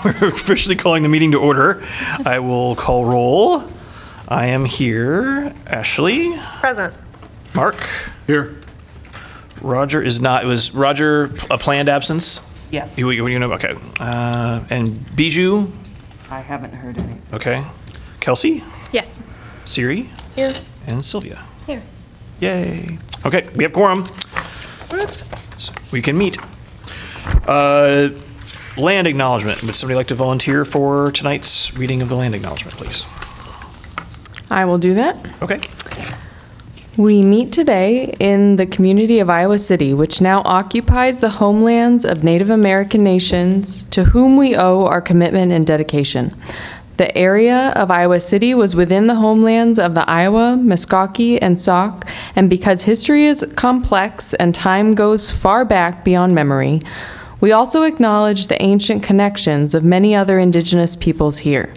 we're officially calling the meeting to order. I will call roll. I am here. Ashley, Present. Mark, Here. Roger is not. It was Roger a planned absence. Yes, You, you, you know, okay. Uh, and Bijou, I haven't heard any. okay. Kelsey, Yes. Siri, Here. and Sylvia. Here. Yay. Okay, we have quorum. So We can meet. Uh, Land acknowledgement. Would somebody like to volunteer for tonight's reading of the land acknowledgement, please? I will do that. Okay. We meet today in the community of Iowa City, which now occupies the homelands of Native American nations to whom we owe our commitment and dedication. The area of Iowa City was within the homelands of the Iowa, Meskwaki, and Sauk, and because history is complex and time goes far back beyond memory, we also acknowledge the ancient connections of many other indigenous peoples here.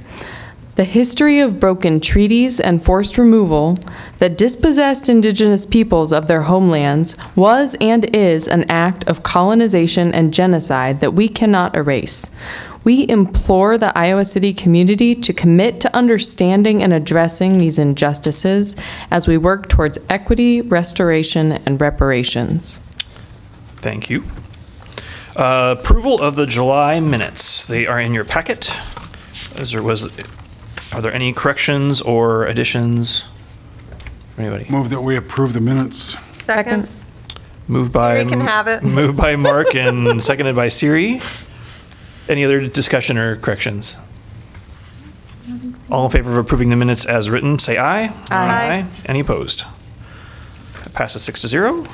The history of broken treaties and forced removal that dispossessed indigenous peoples of their homelands was and is an act of colonization and genocide that we cannot erase. We implore the Iowa City community to commit to understanding and addressing these injustices as we work towards equity, restoration, and reparations. Thank you. Uh, Approval of the July minutes. They are in your packet. Is there, was, are there any corrections or additions? Anybody? Move that we approve the minutes. Second. Moved by. Siri can have it. Moved by Mark and seconded by Siri. Any other discussion or corrections? All in favor of approving the minutes as written, say aye. Aye. Any opposed? Passes six to zero.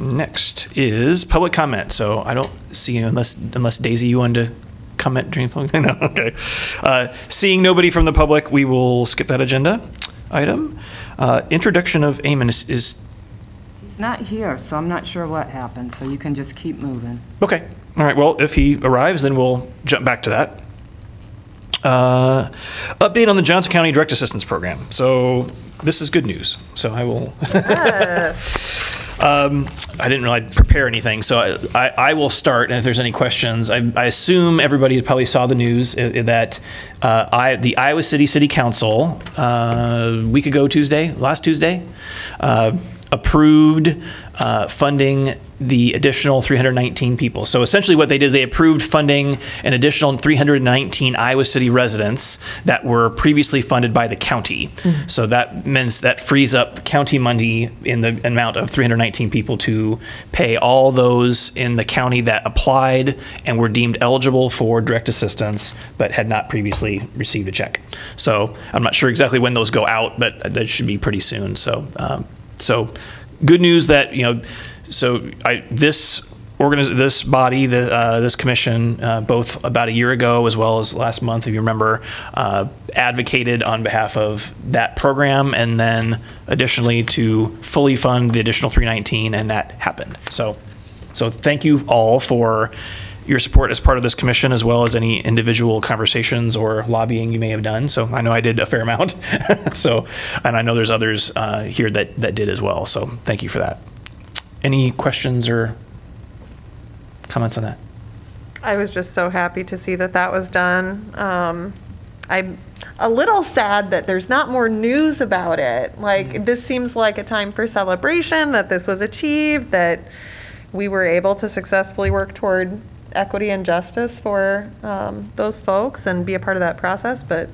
Next is public comment. So I don't see, unless, unless Daisy, you wanted to comment during public? No, okay. Uh, Seeing nobody from the public, we will skip that agenda item. Uh, Introduction of Ayman is- is, not here, so I'm not sure what happened, so you can just keep moving. okay. All right, well, if he arrives, then we'll jump back to that. Uh, Update on the Johnson County Direct Assistance Program. So this is good news. So I will. Um, I didn't really prepare anything, so I, I, I will start. And if there's any questions, I, I assume everybody probably saw the news uh, that uh, I, the Iowa City City Council, uh, week ago Tuesday, last Tuesday, uh, approved uh, funding the additional 319 people. So essentially, what they did, they approved funding an additional 319 Iowa City residents that were previously funded by the county. So that means that frees up county money in the amount of 319 people to pay all those in the county that applied and were deemed eligible for direct assistance but had not previously received a check. So I'm not sure exactly when those go out, but that should be pretty soon. So, um, so good news that you know so I, this organiz- this body, the, uh, this commission, uh, both about a year ago as well as last month, if you remember, uh, advocated on behalf of that program, and then additionally to fully fund the additional 319, and that happened. So, so thank you all for your support as part of this commission, as well as any individual conversations or lobbying you may have done. So I know I did a fair amount. so, and I know there's others uh, here that that did as well. So thank you for that. Any questions or comments on that? I was just so happy to see that that was done. Um, I'm a little sad that there's not more news about it. Like, this seems like a time for celebration that this was achieved, that we were able to successfully work toward equity and justice for um, those folks and be a part of that process. But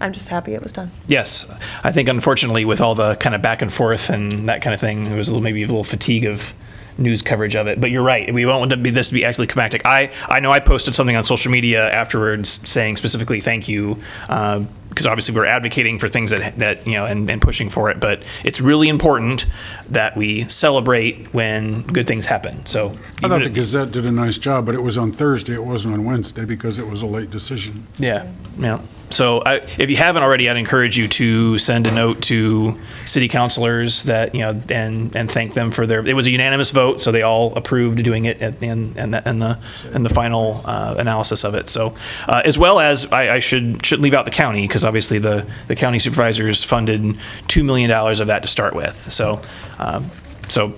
I'm just happy it was done. Yes, I think unfortunately with all the kind of back and forth and that kind of thing, there was a little, maybe a little fatigue of news coverage of it. But you're right, we want to be this to be actually climactic. I I know I posted something on social media afterwards saying specifically thank you. Uh, because obviously we're advocating for things that, that you know and, and pushing for it, but it's really important that we celebrate when good things happen. So I thought the Gazette did a nice job, but it was on Thursday, it wasn't on Wednesday because it was a late decision. Yeah, yeah. So I, if you haven't already, I'd encourage you to send a note to city councilors that, you know, and, and thank them for their, it was a unanimous vote, so they all approved doing it at- and, and the, and the, and the final uh, analysis of it. So, uh, as well as, I, I should, shouldn't leave out the county, because obviously the, the county supervisors funded $2 million of that to start with. So, um, so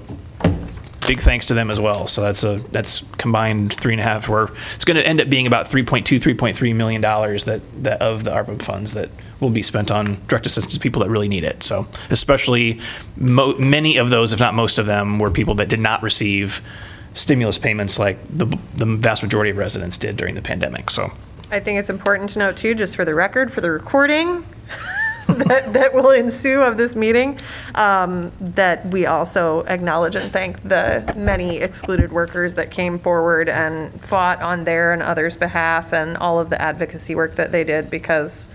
big thanks to them as well. So that's a that's combined three and a half. Where it's going to end up being about 3.2, 3.3 million dollars that that of the ARPA funds that will be spent on direct assistance to people that really need it. So especially mo- many of those, if not most of them, were people that did not receive stimulus payments like the the vast majority of residents did during the pandemic. So. I think it's important to note too, just for the record, for the recording that, that will ensue of this meeting, um, that we also acknowledge and thank the many excluded workers that came forward and fought on their and others' behalf and all of the advocacy work that they did, because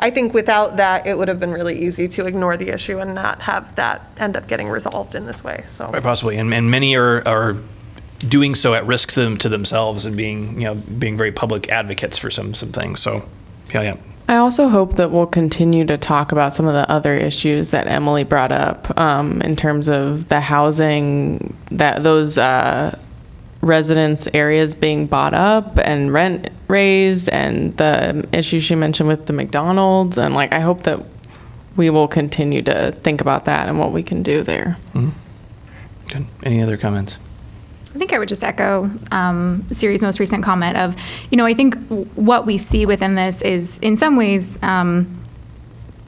I think without that, it would have been really easy to ignore the issue and not have that end up getting resolved in this way, so. Quite possibly, and, and many are, are doing so at risk to, them, to themselves and being, you know, being very public advocates for some, some things. So, yeah, yeah. I also hope that we'll continue to talk about some of the other issues that Emily brought up um, in terms of the housing, that those uh, residence areas being bought up and rent raised, and the issue she mentioned with the McDonald's. And like, I hope that we will continue to think about that and what we can do there. Good. Any other comments? I think I would just echo um, Siri's most recent comment of, you know, I think what we see within this is, in some ways, um,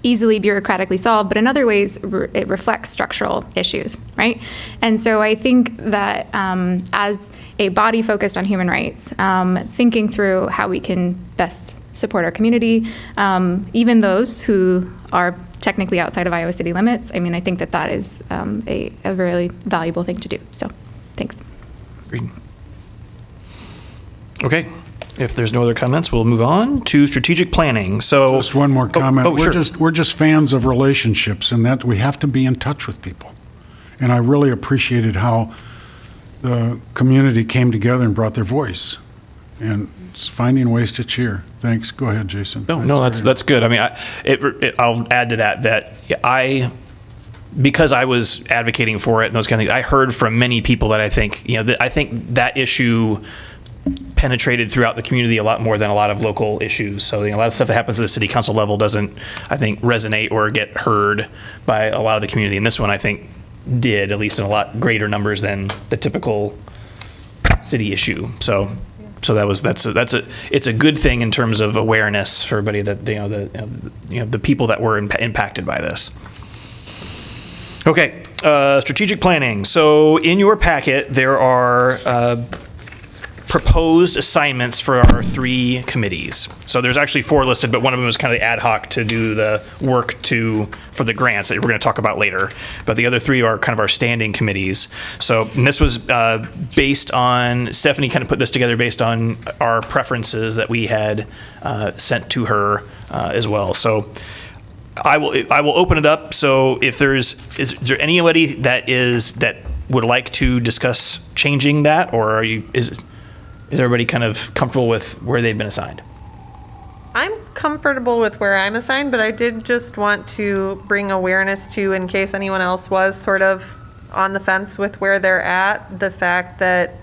easily bureaucratically solved, but in other ways, re- it reflects structural issues, right? And so I think that um, as a body focused on human rights, um, thinking through how we can best support our community, um, even those who are technically outside of Iowa city limits, I mean, I think that that is um, a, a really valuable thing to do. So, thanks. Agreed. Okay. If there's no other comments, we'll move on to strategic planning. So, Just one more Oh, comment. Oh, We're sure. just, we're just fans of relationships and that we have to be in touch with people. And I really appreciated how the community came together and brought their voice and it's finding ways to cheer. Thanks. Go ahead, Jason. No, no, that's that's good. I mean, I, it, it, I'll add to that that I, because I was advocating for it and those kind of things, I heard from many people that I think you know I think that issue penetrated throughout the community a lot more than a lot of local issues. So you know, a lot of stuff that happens at the city council level doesn't, I think, resonate or get heard by a lot of the community. And this one, I think, did at least in a lot greater numbers than the typical city issue. So, so that was that's a, that's a it's a good thing in terms of awareness for everybody that you know the you know the people that were imp- impacted by this. Okay, uh, strategic planning. So in your packet there are. Uh, proposed assignments for our three committees. So there's actually four listed, but one of them is kind of ad hoc to do the work to for the grants that we're going to talk about later. But the other three are kind of our standing committees. So and this was uh, based on Stephanie kind of put this together based on our preferences that we had uh, sent to her uh, as well. So. I will I will open it up. So if there's is, is there anybody that is that would like to discuss changing that, or are you is is everybody kind of comfortable with where they've been assigned? I'm comfortable with where I'm assigned, but I did just want to bring awareness to, in case anyone else was sort of on the fence with where they're at, the fact that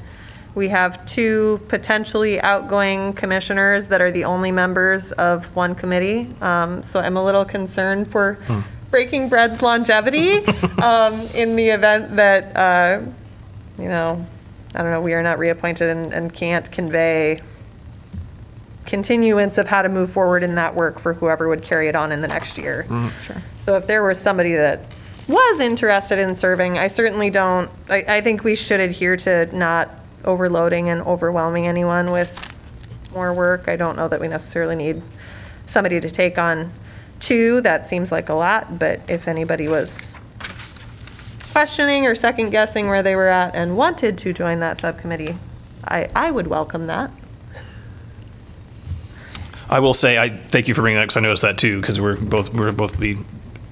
we have two potentially outgoing commissioners that are the only members of one committee. Um, So I'm a little concerned for Breaking Bread's longevity um, in the event that, uh, you know, I don't know, we are not reappointed and and can't convey continuance of how to move forward in that work for whoever would carry it on in the next year. So if there was somebody that was interested in serving, I certainly don't, I, I think we should adhere to not overloading and overwhelming anyone with more work. I don't know that we necessarily need somebody to take on two. That seems like a lot, but if anybody was questioning or second guessing where they were at and wanted to join that subcommittee, I, I would welcome that. I will say I thank you for bringing that because I noticed that too because we're both we're both be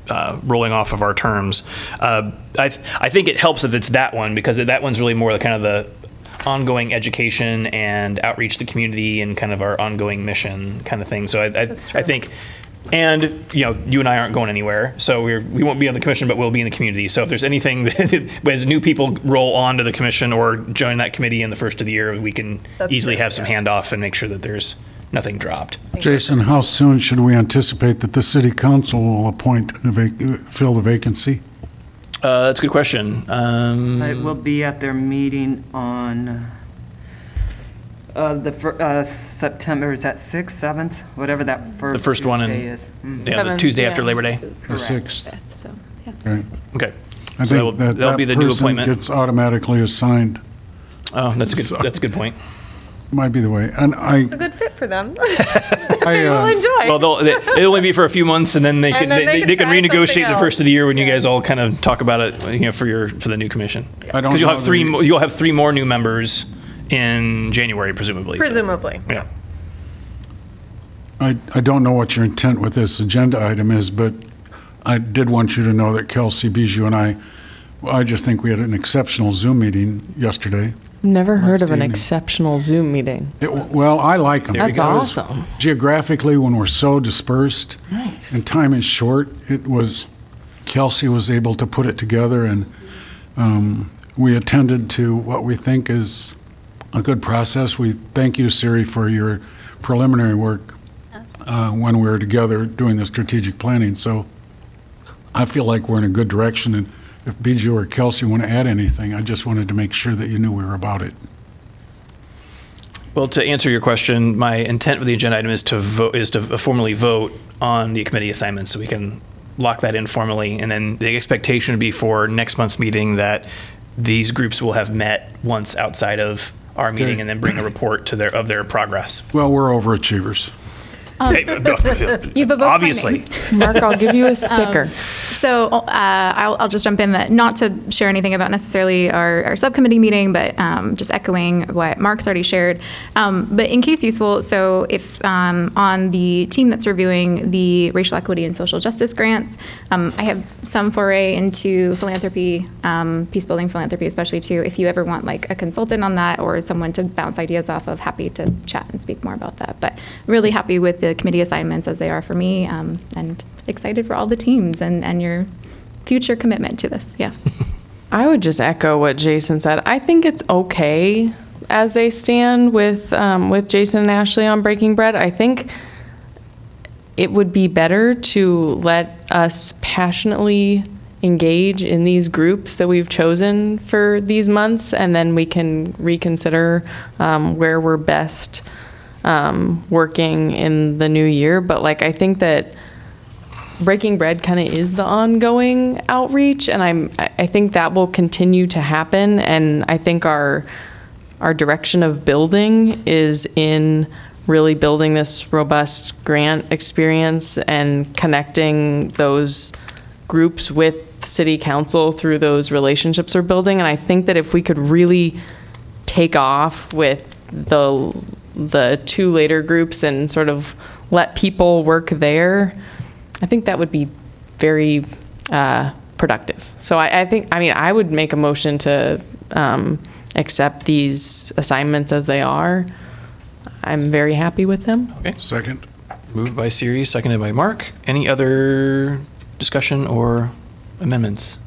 uh, rolling off of our terms. Uh, I I think it helps if it's that one because that one's really more the kind of the ongoing education and outreach to the community and kind of our ongoing mission kind of thing. So I I. I think. And you know, you and I aren't going anywhere, so we're we won't be on the commission, but we'll be in the community. So if there's anything that, as new people roll onto the commission or join that committee in the first of the year, we can That's easily true, have some yes. handoff and make sure that there's nothing dropped. Jason, how soon should we anticipate that the city council will appoint, a vac- fill the vacancy? Uh, that's a good question. Um, It will be at their meeting on, uh, the, fir- uh, September, is that 6th, 7th? Whatever that first first one in- Tuesday is. Mm. yeah, the Seven, Tuesday after yeah. Labor Day. The 6th. So, yes. Right. Okay. I So that'll, think that that'll be the new person appointment. gets automatically assigned, oh, that's a good. That's a good point. Might be the way. And I, It's a good fit for them. I, They'll uh, enjoy. Well, they'll, they, it'll only be for a few months, and then they can then they, they they, can can try renegotiate the first of the year when you guys all kind of talk about it, you know, for your for the new commission. I don't Because you'll know have three. the- mo- You'll have three more new members in January, presumably. so- Presumably. Yeah. I, I don't know what your intent with this agenda item is, but I did want you to know that Kelsey Bijou and I, well, I just think we had an exceptional Zoom meeting yesterday. Never heard of an evening. exceptional Zoom meeting. It, well, I like them. That's awesome. Geographically, when we're so dispersed Nice. and time is short, it was, Kelsey was able to put it together and um, we attended to what we think is a good process. We thank you, Siri, for your preliminary work uh, when we were together doing the strategic planning. So I feel like we're in a good direction. And if Bijou or Kelsey want to add anything, I just wanted to make sure that you knew we were about it. Well, to answer your question, my intent with the agenda item is to vote is to formally vote on the committee assignments, so we can lock that in formally, and then the expectation would be for next month's meeting that these groups will have met once outside of our meeting, and then bring a report to their of their progress. Well, we're overachievers. Hey, You have a vote Obviously. pending. Mark, I'll give you a sticker. So uh, I'll, I'll just jump in that not to share anything about necessarily our, our subcommittee meeting, but um, just echoing what Mark's already shared. Um, but in case useful, so if um, on the team that's reviewing the racial equity and social justice grants, um, I have some foray into philanthropy, um, peace building philanthropy, especially too. If you ever want like a consultant on that or someone to bounce ideas off of, happy to chat and speak more about that. But really happy with the committee assignments as they are for me, um, and excited for all the teams and, and your future commitment to this. Yeah. I would just echo what Jason said. I think it's okay as they stand with um, with Jason and Ashley on Breaking Bread. I think it would be better to let us passionately engage in these groups that we've chosen for these months, and then we can reconsider um, where we're best um, working in the new year. But like, I think that breaking bread kind of is the ongoing outreach and i'm i think that will continue to happen and i think our our direction of building is in really building this robust grant experience and connecting those groups with city council through those relationships we're building and i think that if we could really take off with the the two later groups and sort of let people work there, I think that would be very uh, productive. So I, I think, I mean, I would make a motion to um, accept these assignments as they are. I'm very happy with them. Okay. Second? Moved by Siri, seconded by Mark. Any other discussion or amendments?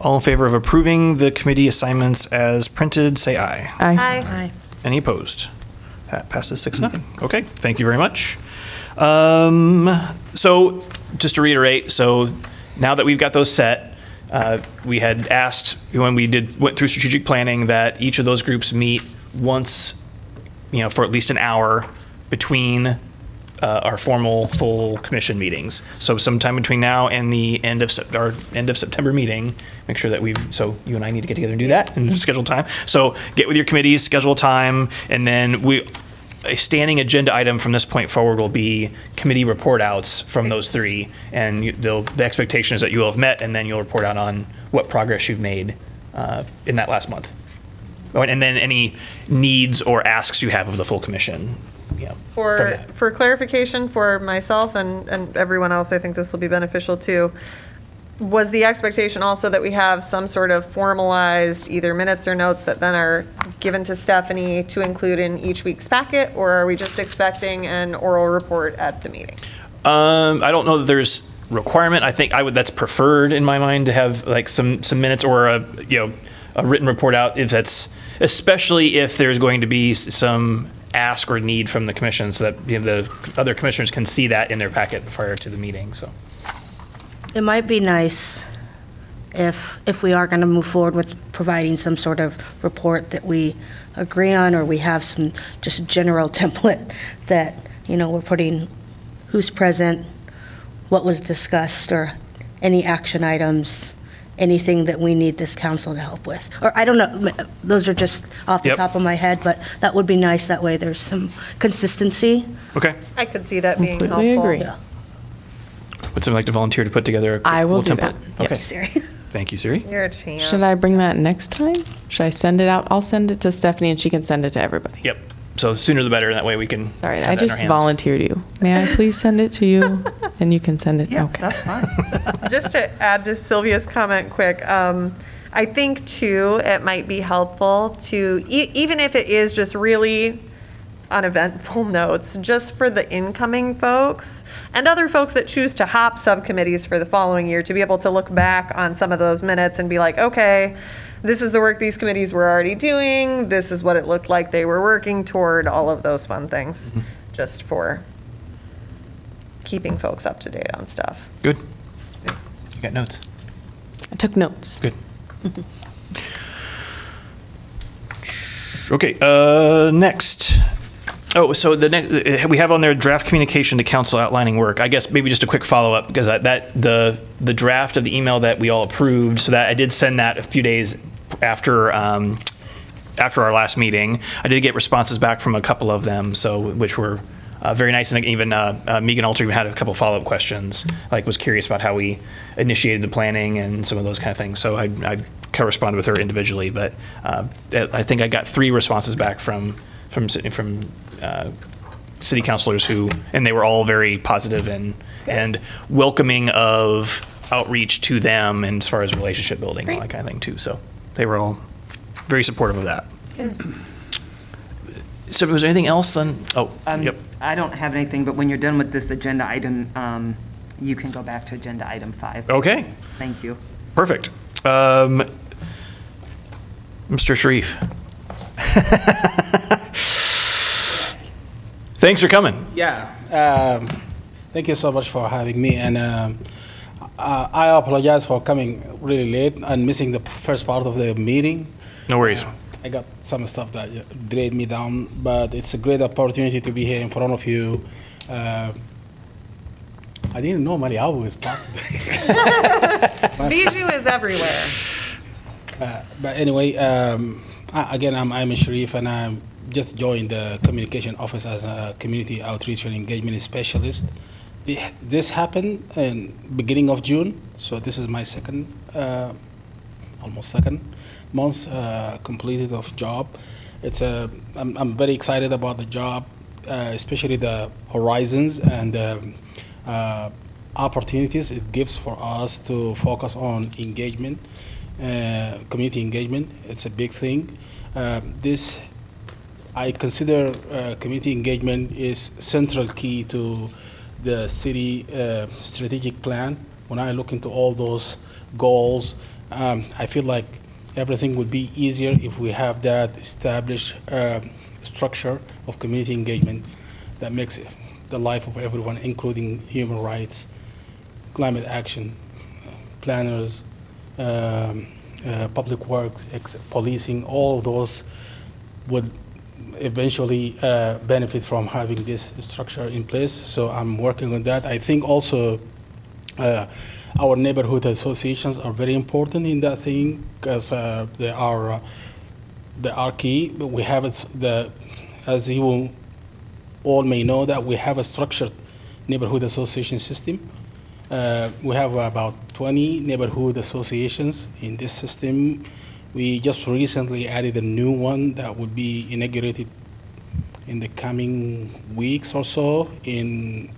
All in favor of approving the committee assignments as printed, say aye. I, Hi. Any opposed? That passes six, nothing. Okay, thank you very much. Um, so, just to reiterate, so now that we've got those set, uh, we had asked when we did went through strategic planning that each of those groups meet once, you know, for at least an hour between uh, our formal full commission meetings. So sometime between now and the end of our end of September meeting, make sure that we so you and I need to get together and do that and schedule time. So get with your committees, schedule time, and then we a standing agenda item from this point forward will be committee report outs from those three, and you, they'll, the expectation is that you will have met, and then you'll report out on what progress you've made uh, in that last month. Oh, and then any needs or asks you have of the full commission. You know, from For, that. for clarification for myself and, and everyone else, I think this will be beneficial too. Was the expectation also that we have some sort of formalized either minutes or notes that then are given to Stephanie to include in each week's packet? Or are we just expecting an oral report at the meeting? Um, I don't know that there's requirement. I think I would, that's preferred in my mind to have like some, some minutes or a, you know, a written report out if that's, especially if there's going to be s- some ask or need from the commission so that, you know, the other commissioners can see that in their packet prior to the meeting, so. It might be nice if, if we are going to move forward with providing some sort of report that we agree on, or we have some just general template that, you know, we're putting who's present, what was discussed, or any action items, anything that we need this council to help with. Or, I don't know, m- those are just off the Yep. top of my head, but that would be nice, that way there's some consistency. Okay. I could see that being helpful. Completely agree. Yeah. Would someone like to volunteer to put together a quick I will little do template? that. Okay. Siri. Thank you, Siri. You're a champ. Should I bring that next time? Should I send it out? I'll send it to Stephanie and she can send it to everybody. Yep. So sooner the better. That way we can. Sorry, have I that in our just volunteered you. May I please send it to you and you can send it? Yeah, Okay. that's fine. Just to add to Sylvia's comment quick, um, I think too, it might be helpful to, e- even if it is just really uneventful notes, just for the incoming folks and other folks that choose to hop subcommittees for the following year, to be able to look back on some of those minutes and be like, okay, this is the work these committees were already doing, this is what it looked like they were working toward, all of those fun things, just for keeping folks up to date on stuff. Good. You got notes. I took notes. Good. Okay, uh, next. Oh, so the next, we have on there draft communication to council outlining work. I guess maybe just a quick follow-up, because I- that, the, the draft of the email that we all approved, so that, I did send that a few days after, um, after our last meeting. I did get responses back from a couple of them, so, which were uh, very nice, and even uh, uh, Megan Alter even had a couple follow-up questions, like was curious about how we initiated the planning and some of those kind of things. So I, I corresponded with her individually, but uh, I think I got three responses back from from from uh, city councilors who, and they were all very positive and and welcoming of outreach to them, and as far as relationship building and all that kind of thing too. So they were all very supportive of that. So was there anything else then? Oh, Um, yep. I don't have anything, but when you're done with this agenda item, um, you can go back to agenda item five. Okay, Thank you. perfect. Um, Mr. Sharif. Thanks for coming. Yeah, um, thank you so much for having me, and um, uh, I apologize for coming really late and missing the first part of the meeting. No worries. Uh, I got some stuff that dragged me down, but it's a great opportunity to be here in front of you. Uh, I didn't know Maliabo was part of. Bijou is everywhere. Uh, but anyway, um, I- again, I'm Ayman Sharif, and I just joined the communication office as a community outreach and engagement specialist. This happened in beginning of June, so this is my second, uh, almost second month uh, completed of job. It's a, I'm, I'm very excited about the job, uh, especially the horizons and um, uh, opportunities it gives for us to focus on engagement uh, community engagement. It's a big thing. Uh, this, I consider uh, community engagement is central key to the city uh, strategic plan. When I look into all those goals, um, I feel like everything would be easier if we have that established uh, structure of community engagement that makes the life of everyone, including human rights, climate action, planners, um, uh, public works, policing, all of those would eventually uh, benefit from having this structure in place. So I'm working on that. I think also uh, our neighborhood associations are very important in that thing because uh, they are uh, they are key. But we have the as you all may know that we have a structured neighborhood association system. Uh, we have about 20 neighborhood associations in this system. We just recently added a new one that would be inaugurated in the coming weeks or so in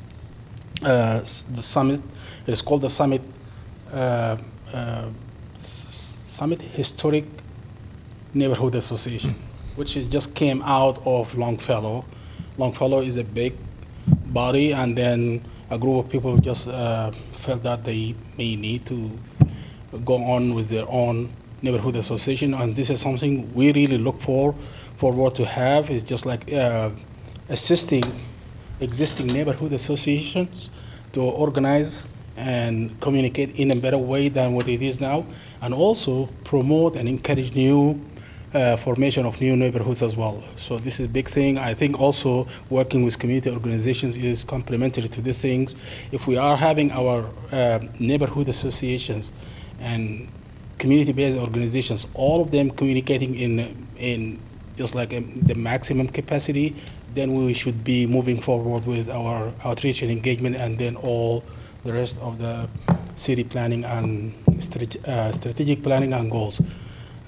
uh, the summit. It is called the Summit uh, uh, Summit Historic Neighborhood Association, which is just came out of Longfellow. Longfellow is a big body, and then a group of people just uh, felt that they may need to go on with their own neighborhood association, and this is something we really look for forward to have. It's just like uh, assisting existing neighborhood associations to organize and communicate in a better way than what it is now, and also promote and encourage new uh, formation of new neighborhoods as well. So this is a big thing. I think also working with community organizations is complementary to these things. If we are having our uh, neighborhood associations and community-based organizations, all of them communicating in in just like um, the maximum capacity, then we should be moving forward with our outreach and engagement, and then all the rest of the city planning and strate- uh, strategic planning and goals.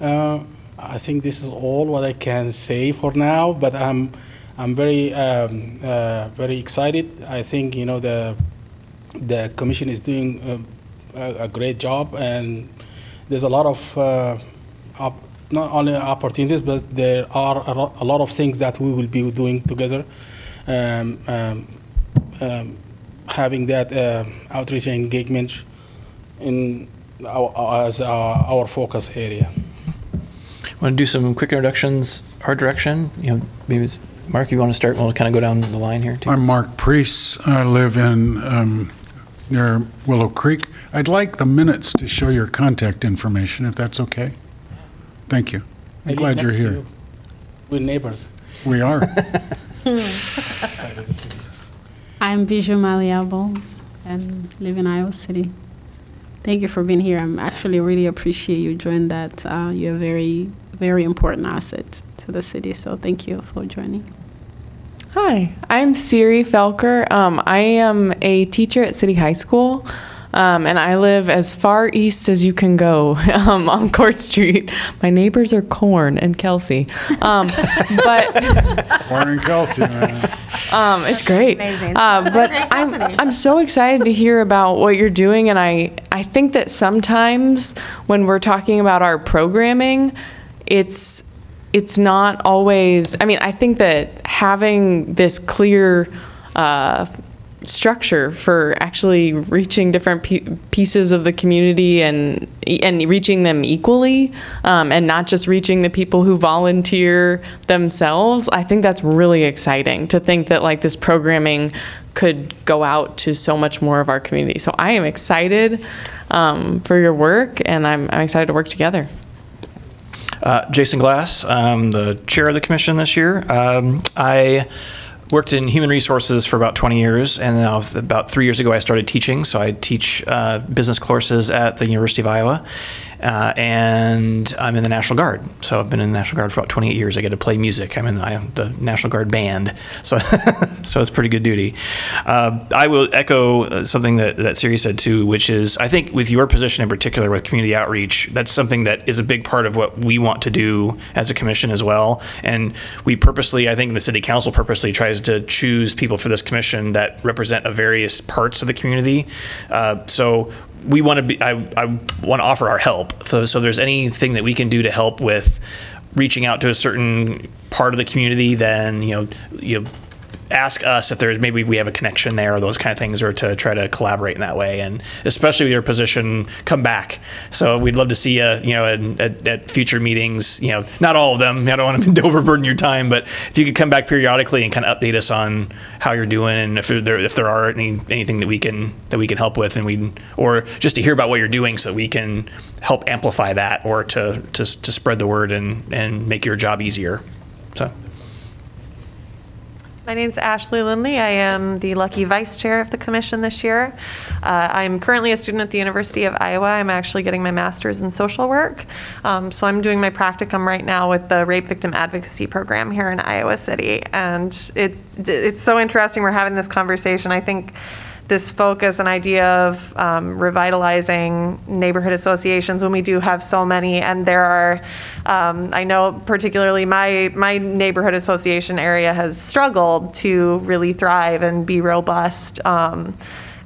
Uh, I think this is all what I can say for now, but I'm I'm very um, uh, very excited. I think you know the the commission is doing um, a, a great job, and there's a lot of uh, op- not only opportunities, but there are a lot, a lot of things that we will be doing together. Um, um, um, having that uh, outreach and engagement in our, as our, our focus area. Want to do some quick introductions, our direction? You know, maybe it's, Mark, you want to start? We'll kind of go down the line here too. I'm Mark Priest. I live in, um, near Willow Creek. I'd like the minutes to show your contact information, if that's okay. Thank you. I I'm live glad you're next to here. you. We're neighbors. We are. Excited to see you. I'm Bijou Maliabo and live in Iowa City. Thank you for being here. I'm actually really appreciate you joining that. Uh, you're a very, very important asset to the city. So thank you for joining. Hi, I'm Siri Felker. Um, I am a teacher at City High School, um, and I live as far east as you can go um, on Court Street. My neighbors are Corn and Kelsey, um, but and Kelsey, man. um, it's great. Amazing. Uh, but Great I'm. I'm so excited to hear about what you're doing, and I I think that sometimes when we're talking about our programming, it's it's not always. I mean, I think that having this clear. Uh, structure for actually reaching different pieces of the community and and reaching them equally um, and not just reaching the people who volunteer themselves. I think that's really exciting to think that like this programming could go out to so much more of our community. So i am excited um, for your work and I'm, I'm excited to work together. Uh, Jason Glass, um, the chair of the commission this year. Um, I worked in human resources for about 20 years, and now about three years ago, I started teaching. So I teach uh, business courses at the University of Iowa, uh, and I'm in the National Guard. So I've been in the National Guard for about 28 years. I get to play music. I'm in I am the National Guard band, so so it's pretty good duty. Uh, I will echo uh, something that that Siri said too, which is I think with your position in particular with community outreach, that's something that is a big part of what we want to do as a commission as well. And we purposely, I think the city council purposely tries to choose people for this commission that represent a various parts of the community. Uh, so we want to be I, I want to offer our help. So, so if there's anything that we can do to help with reaching out to a certain part of the community then you know you ask us if there's maybe we have a connection there or those kind of things or to try to collaborate in that way and especially with your position come back. So we'd love to see you you know at, at, future meetings you know not all of them i don't want to overburden your time but if you could come back periodically and kind of update us on how you're doing and if there if there are any anything that we can that we can help with and we or just to hear about what you're doing so we can help amplify that or to to, to spread the word and and make your job easier. So My name's Ashley Lindley. I am the lucky vice chair of the commission this year. Uh, I'm currently a student at the University of Iowa. I'm actually getting my master's in social work. Um, so I'm doing my practicum right now with the Rape Victim Advocacy Program here in Iowa City. And it, it's so interesting we're having this conversation. I think this focus and idea of um, revitalizing neighborhood associations when we do have so many. And there are um, i know particularly my my neighborhood association area has struggled to really thrive and be robust. Um,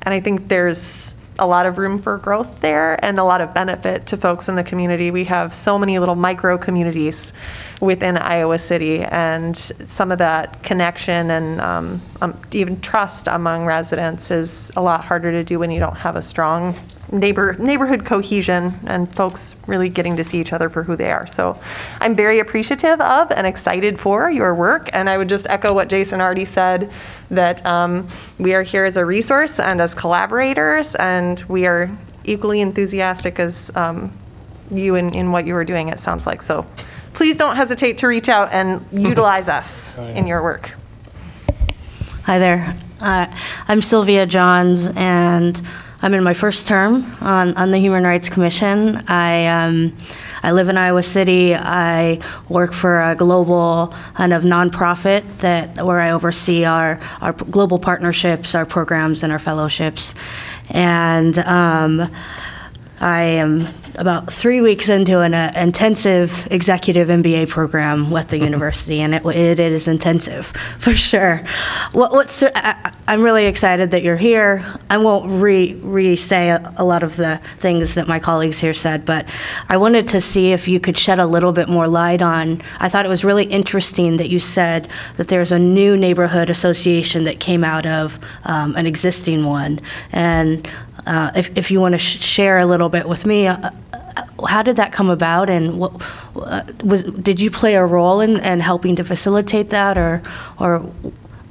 and i think there's a lot of room for growth there and a lot of benefit to folks in the community. We have so many little micro communities within Iowa City, and some of that connection and um, um, even trust among residents is a lot harder to do when you don't have a strong neighbor neighborhood cohesion and folks really getting to see each other for who they are. So I'm very appreciative of and excited for your work. And I would just echo what Jason already said that um, we are here as a resource and as collaborators, and we are equally enthusiastic as um, you in, in what you are doing, it sounds like. So please don't hesitate to reach out and utilize us in your work. Hi there. Uh, I'm Sylvia Johns, and I'm in my first term on, on the Human Rights Commission. I, um, I live in Iowa City. I work for a global kind of nonprofit that where I oversee our, our global partnerships, our programs, and our fellowships. And um, I am about three weeks into an uh, intensive executive MBA program with the university, and it, it is intensive for sure. What, what's I, I'm really excited that you're here. I won't re re say a, a lot of the things that my colleagues here said, but I wanted to see if you could shed a little bit more light on. I thought it was really interesting that you said that there's a new neighborhood association that came out of um, an existing one, and uh, if, if you want to sh- share a little bit with me, uh, uh, how did that come about, and what uh, was did you play a role in, in helping to facilitate that, or or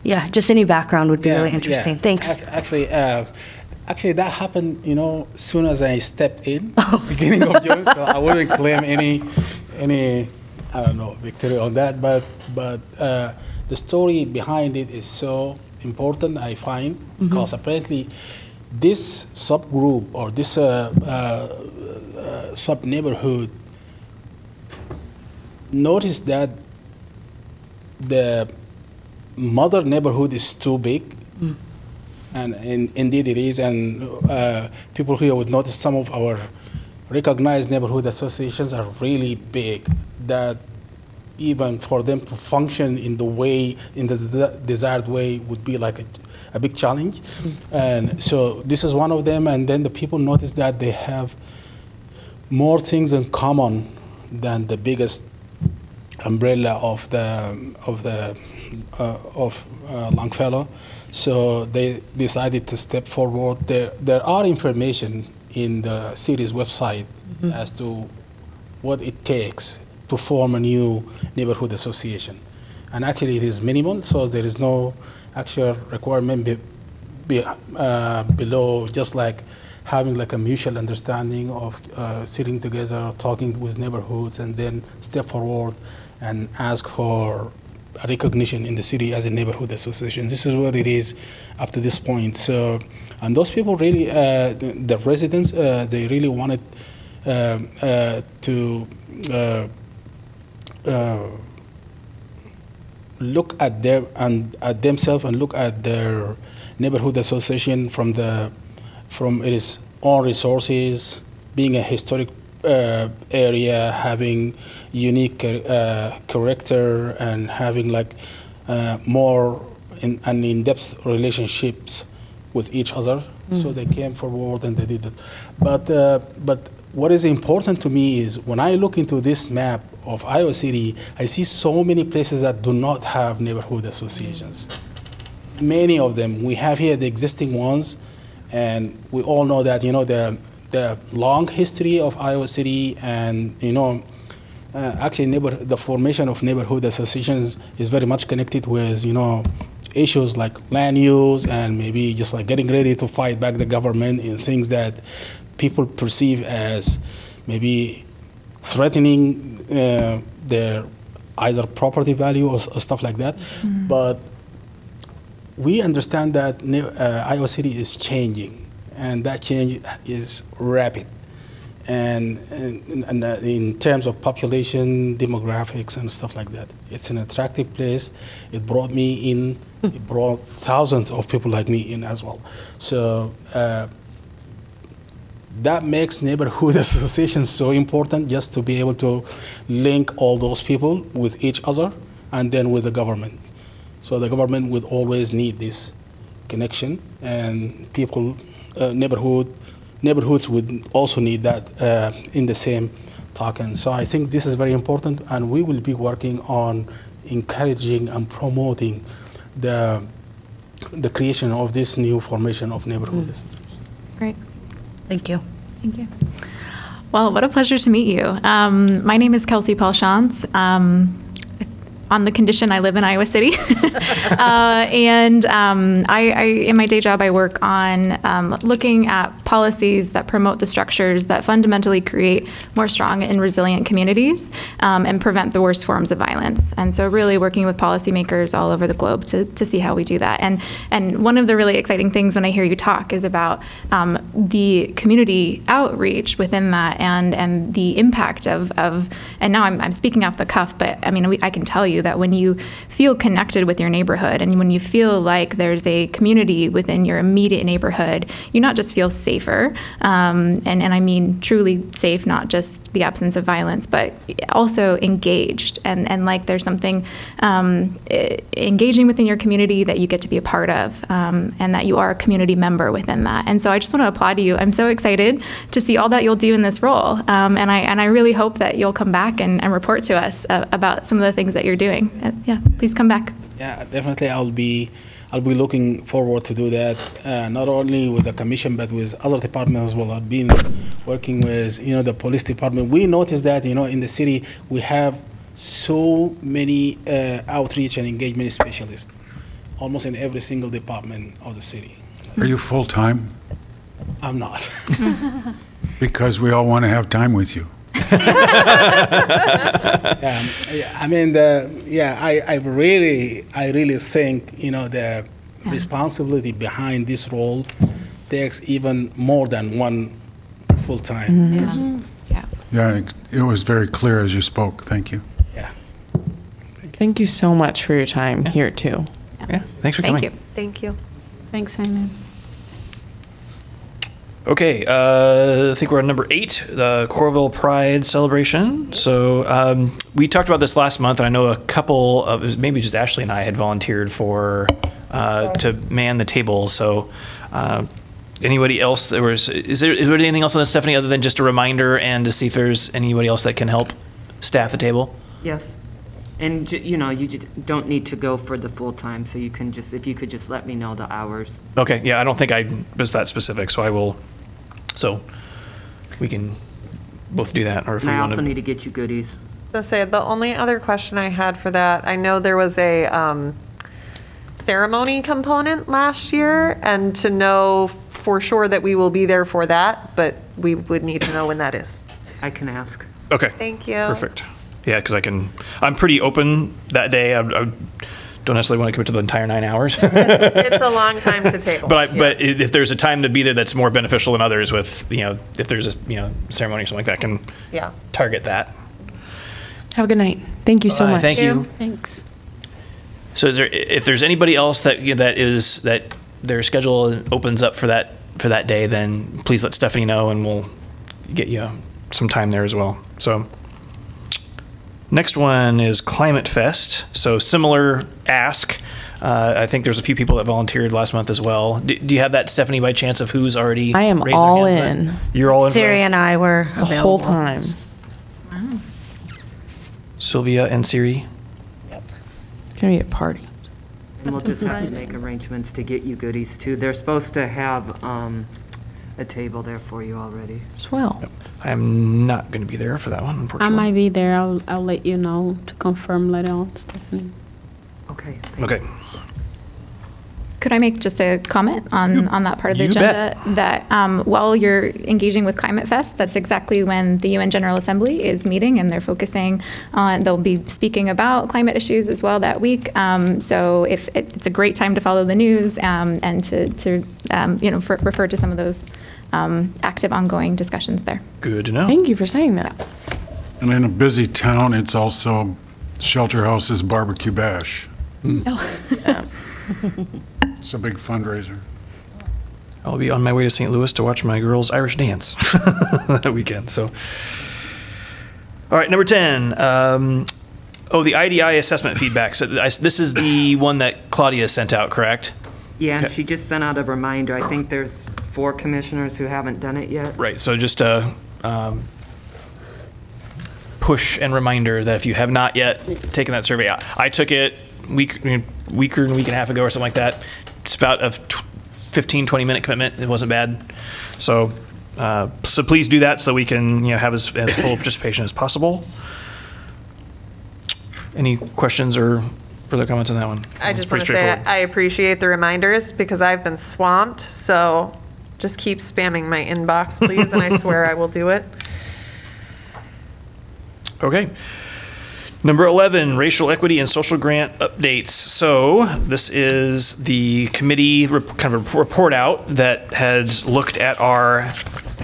yeah, just any background would be really interesting. yeah. Thanks. Ac- Actually, uh, actually, that happened. You know, soon as I stepped in, beginning of June. So I wouldn't claim any, any, I don't know, victory on that. But but uh, the story behind it is so important. I find because apparently, this subgroup or this uh, uh, uh, sub neighborhood noticed that the mother neighborhood is too big, and in, indeed it is. And uh, people here would notice some of our recognized neighborhood associations are really big. That even for them to function in the way, in the de- desired way, would be like a, a big challenge. And so this is one of them. And then the people notice that they have more things in common than the biggest umbrella of the of the uh, of uh, Longfellow. So they decided to step forward. There there are information in the city's website as to what it takes to form a new neighborhood association, and actually it is minimal. So there is no actual requirement be, be, uh, below just like having like a mutual understanding of uh, sitting together, talking with neighborhoods, and then step forward and ask for recognition in the city as a neighborhood association. This is what it is up to this point. So, and those people really, uh, the, the residents, uh, they really wanted um, uh, to uh, look at their and at themselves and look at their neighborhood association from the from its own resources, being a historic uh, area, having unique uh, character, and having like uh, more in, and in-depth relationships with each other. So they came forward and they did it. But uh, but what is important to me is when I look into this map of Iowa City, I see so many places that do not have neighborhood associations. Many of them. We have here the existing ones, and we all know that you know the the long history of Iowa City, and you know, uh, actually, neighbor, the formation of neighborhood associations is very much connected with you know issues like land use and maybe just like getting ready to fight back the government in things that people perceive as maybe threatening uh, their either property value or, stuff like that. But we understand that uh, Iowa City is changing, and that change is rapid. And, and, and uh, in terms of population, demographics, and stuff like that, it's an attractive place. It brought me in. it brought thousands of people like me in as well. So uh, that makes neighborhood associations so important just to be able to link all those people with each other and then with the government. So the government would always need this connection, and people, uh, neighborhood, neighborhoods would also need that uh, in the same token. So I think this is very important, and we will be working on encouraging and promoting the the creation of this new formation of neighborhood associations. Great. Thank you. Thank you. Well, what a pleasure to meet you. Um, my name is Kelsey Paul. Um, on the condition I live in Iowa City. uh, and um, I, I, in my day job, I work on um, looking at policies that promote the structures that fundamentally create more strong and resilient communities um, and prevent the worst forms of violence. And so, really working with policymakers all over the globe to, to see how we do that. And, and one of the really exciting things when I hear you talk is about um, the community outreach within that and, and the impact of, of and now I'm, I'm speaking off the cuff, but I mean, we, I can tell you that when you feel connected with your neighborhood and when you feel like there's a community within your immediate neighborhood, you not just feel safer, um, and, and I mean truly safe, not just the absence of violence, but also engaged and, and like there's something um, eh, engaging within your community that you get to be a part of um, and that you are a community member within that. And so I just want to applaud you. I'm so excited to see all that you'll do in this role. Um, and, I, and I really hope that you'll come back and, and report to us uh, about some of the things that you're doing. Uh, yeah, please come back. Yeah, definitely. I'll be, I'll be looking forward to do that. Uh, not only with the commission, but with other departments as well. I've been working with, you know, the police department. We noticed that, you know, in the city we have so many uh, outreach and engagement specialists, almost in every single department of the city. Are you full-time? I'm not. Because we all want to have time with you. Yeah, yeah, I mean, the, yeah, I, I really, I really think, you know, the responsibility behind this role takes even more than one full-time mm-hmm. person. Mm-hmm. Yeah. Yeah, it- it was very clear as you spoke. Thank you. Yeah. Thank you so much for your time here, too. Yeah, thanks for coming. Thank you. Thank you. Thanks, Simon. Okay, uh, I think we're on number eight, the Coralville Pride celebration. So um, we talked about this last month, and I know a couple of maybe just Ashley and I had volunteered for uh, to man the table. So uh, anybody else there was is there is there anything else on this, Stephanie, other than just a reminder and to see if there's anybody else that can help staff the table? Yes. And, ju- you know, you ju- don't need to go for the full time, so you can just, if you could just let me know the hours. Okay, yeah, I don't think I was that specific, so I will. So we can both do that, or if And we I want also need to get you goodies. So say the only other question I had for that, I know there was a um, ceremony component last year, and to know for sure that we will be there for that, but we would need to know when that is. I can ask. Okay. Thank you. Perfect. Yeah, because I can. I'm pretty open that day. I, I don't necessarily want to commit to the entire nine hours, It's a long time to table. I, but if there's a time to be there that's more beneficial than others, with you know, if there's a you know ceremony or something like that, can Yeah. target that. Have a good night. Thank you so Uh, much. Thank you. Thanks. So, is there if there's anybody else that that is that their schedule opens up for that for that day, then please let Stephanie know, and we'll get you some time there as well. So. Next one is Climate Fest. So similar ask. Uh, I think there's a few people that volunteered last month as well. Do, do you have that, Stephanie, by chance of who's already? I am raised their all hand for that? in. You're all in. for that? Siri and I were The available. whole time. Sylvia and Siri. It's going to be a party. And we'll just have to make arrangements to get you goodies too. They're supposed to have um, a table there for you already. Swell. I'm not going to be there for that one, unfortunately. I unfortunately. might be there. I'll, I'll let you know to confirm later on, Stephanie. Okay. Okay. Could I make just a comment on, on that part of the You agenda? That um, while you're engaging with Climate Fest, that's exactly when the UN General Assembly is meeting and they're focusing on, they'll be speaking about climate issues as well that week. Um, So if, it- it's a great time to follow the news um, and to, to, um, you know, for- refer to some of those um, active ongoing discussions there. Good to know. Thank you for saying that. And in a busy town, it's also Shelter House's Barbecue Bash. It's a big fundraiser. I'll be on my way to St. Louis to watch my girls Irish dance that weekend. So, all right, number ten. Um, oh, the IDI assessment feedback. So I, this is the one that Claudia sent out, correct? Yeah, and Okay. she just sent out a reminder. I think there's four commissioners who haven't done it yet. Right. So just a um, push and reminder that if you have not yet taken that survey, I, I took it week week or a week and a half ago or something like that. It's about a tw- 15, 20 minute commitment. It wasn't bad. So Uh, So please do that so we can, you know, have as, as full participation as possible. Any questions or further comments on that one? I It's just want pretty to say straightforward. I appreciate the reminders because I've been swamped. So just keep spamming my inbox, please, and I swear I will do it. Okay. Number 11, racial equity and social grant updates. So this is the committee rep- kind of a report out that had looked at our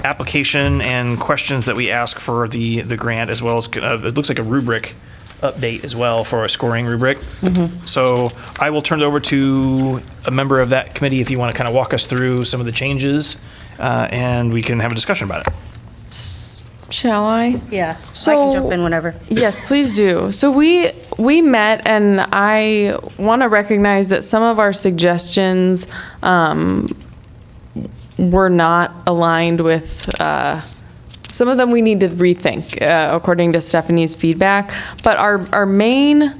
application and questions that we ask for the, the grant, as well as, uh, it looks like a rubric update as well for a scoring rubric. So I will turn it over to a member of that committee if you want to kind of walk us through some of the changes, uh, and we can have a discussion about it. Shall I? Yeah, I So- can jump in whenever. Yes, please do. So we we met, and I want to recognize that some of our suggestions um, were not aligned with. Uh, some of them we need to rethink, uh, according to Stephanie's feedback. But our our main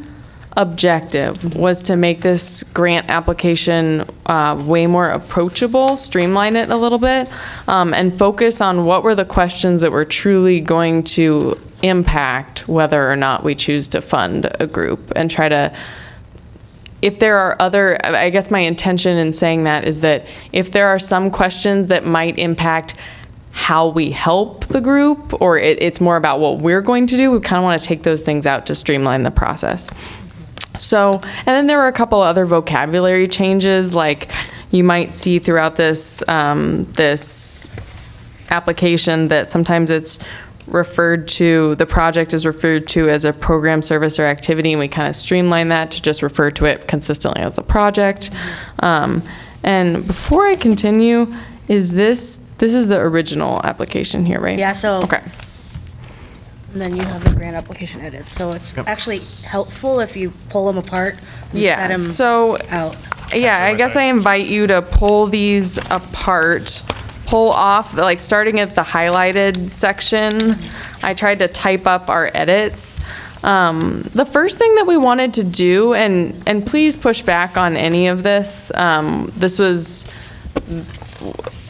objective was to make this grant application uh, way more approachable, streamline it a little bit, um, and focus on what were the questions that were truly going to impact whether or not we choose to fund a group and try to if there are other, I guess my intention in saying that is that if there are some questions that might impact how we help the group, or it, it's more about what we're going to do, we kind of want to take those things out to streamline the process. So, and then there were a couple other vocabulary changes, like you might see throughout this um, this application that sometimes it's referred to the project is referred to as a program service or activity and we kind of streamline that to just refer to it consistently as a project um, and before i continue is this this is the original application here right Yeah, so. okay And then you have the grant application edits. so it's actually helpful if you pull them apart and yeah them so out. Yeah, I guess I invite you to pull these apart, pull off, like, starting at the highlighted section. I tried to type up our edits. Um, the first thing that we wanted to do, and, and please push back on any of this, um, this was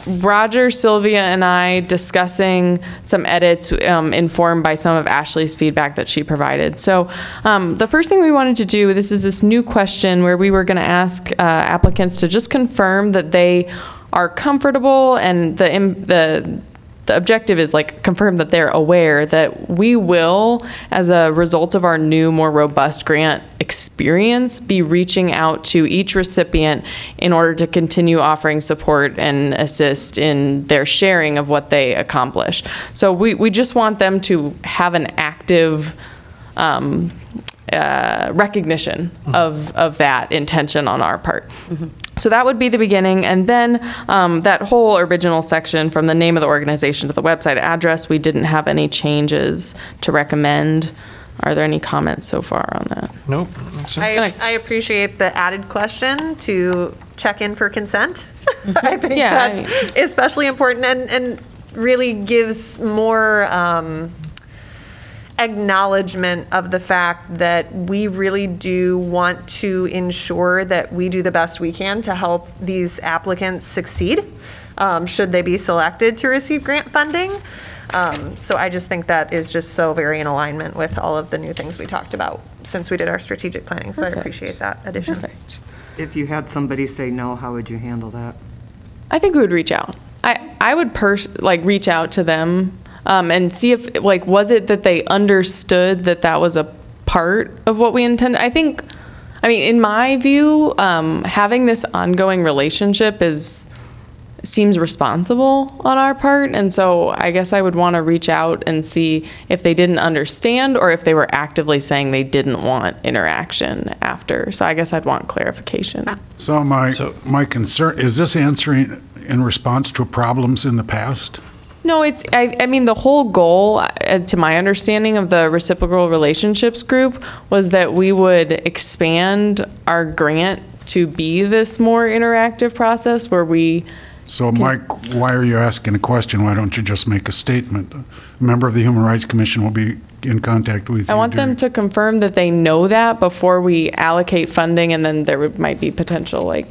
Roger, Sylvia, and I discussing some edits um, informed by some of Ashley's feedback that she provided. So, um, the first thing we wanted to do this is this new question where we were going to ask uh, applicants to just confirm that they are comfortable and the the the objective is like confirm that they're aware that we will, as a result of our new, more robust grant experience, be reaching out to each recipient in order to continue offering support and assist in their sharing of what they accomplish. So we, we just want them to have an active um, uh, recognition of, of that intention on our part. So that would be the beginning. And then um, that whole original section from the name of the organization to the website address, we didn't have any changes to recommend. Are there any comments so far on that? Nope. I, I appreciate the added question to check in for consent. I think Yeah, I that's especially important and, and really gives more um, acknowledgement of the fact that we really do want to ensure that we do the best we can to help these applicants succeed, um, should they be selected to receive grant funding. Um, So I just think that is just so very in alignment with all of the new things we talked about since we did our strategic planning. So I appreciate that addition. Perfect. If you had somebody say no, how would you handle that? I think we would reach out. I, I would pers- like reach out to them um, and see if like was it that they understood that that was a part of what we intended. I think, I mean, in my view, um, having this ongoing relationship is seems responsible on our part, and so I guess I would want to reach out and see if they didn't understand or if they were actively saying they didn't want interaction after. So I guess I'd want clarification. So my, So- my concern, is this answering in response to problems in the past? No, it's, I, I mean, the whole goal, uh, to my understanding of the reciprocal relationships group, was that we would expand our grant to be this more interactive process where we, So Mike, why are you asking a question? Why don't you just make a statement? A member of the Human Rights Commission will be in contact with you. I want them during- to confirm that they know that before we allocate funding and then there would- might be potential like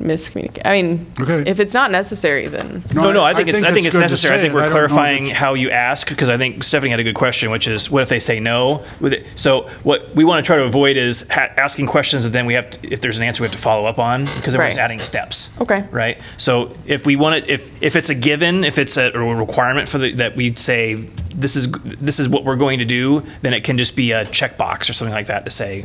miscommunicate. I mean, Okay. if it's not necessary, then No, no, I think it's, I think it's good to necessary. I say think it. we're don't know clarifying that- how you ask, because I think Stephanie had a good question, which is, what if they say no? With it- So what we want to try to avoid is ha- asking questions that then we have, to- if there's an answer, we have to follow up on, because everyone's Right. adding steps. Okay. Right? So if we want it, if, if it's a given, if it's a a requirement for the, that we say, this is, this is what we're going to do, then it can just be a checkbox or something like that to say,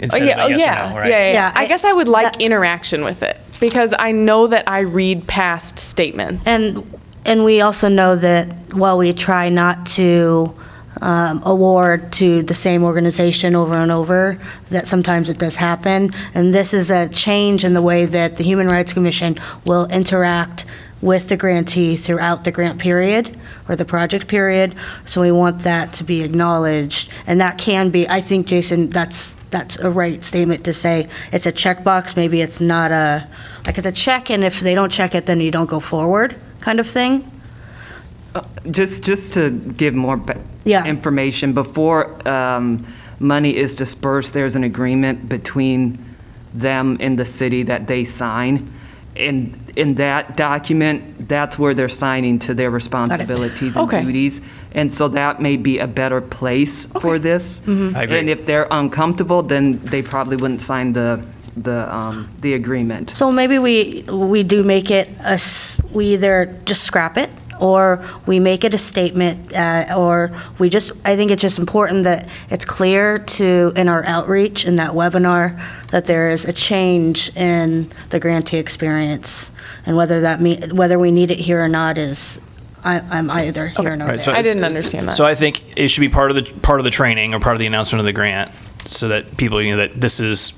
Oh, yeah, of oh, a yes yeah, or no, right? yeah, yeah, Yeah, I, I- guess I would like that- interaction with it because I know that I read past statements. And, and we also know that while we try not to um, award to the same organization over and over, that sometimes it does happen. And this is a change in the way that the Human Rights Commission will interact with the grantee throughout the grant period or the project period. So we want that to be acknowledged. And that can be, I think, Jason, that's, that's a right statement to say. It's a checkbox, maybe it's not a, like it's a check, and if they don't check it, then you don't go forward, kind of thing. Just, just to give more ba- Yeah. information, before um, money is dispersed, there's an agreement between them and the city that they sign. And in that document, that's where they're signing to their responsibilities and Okay. duties. And so that may be a better place for this. I agree. And if they're uncomfortable, then they probably wouldn't sign the, the, um, the agreement. So maybe we, we do make it a, s- we either just scrap it, or we make it a statement, uh, or we just, I think it's just important that it's clear to, in our outreach, in that webinar, that there is a change in the grantee experience, and whether that me, whether we need it here or not is, I, I'm either here nor Right, so there. I didn't understand that. So I think it should be part of the, part of the training or part of the announcement of the grant, so that people, you know, that this is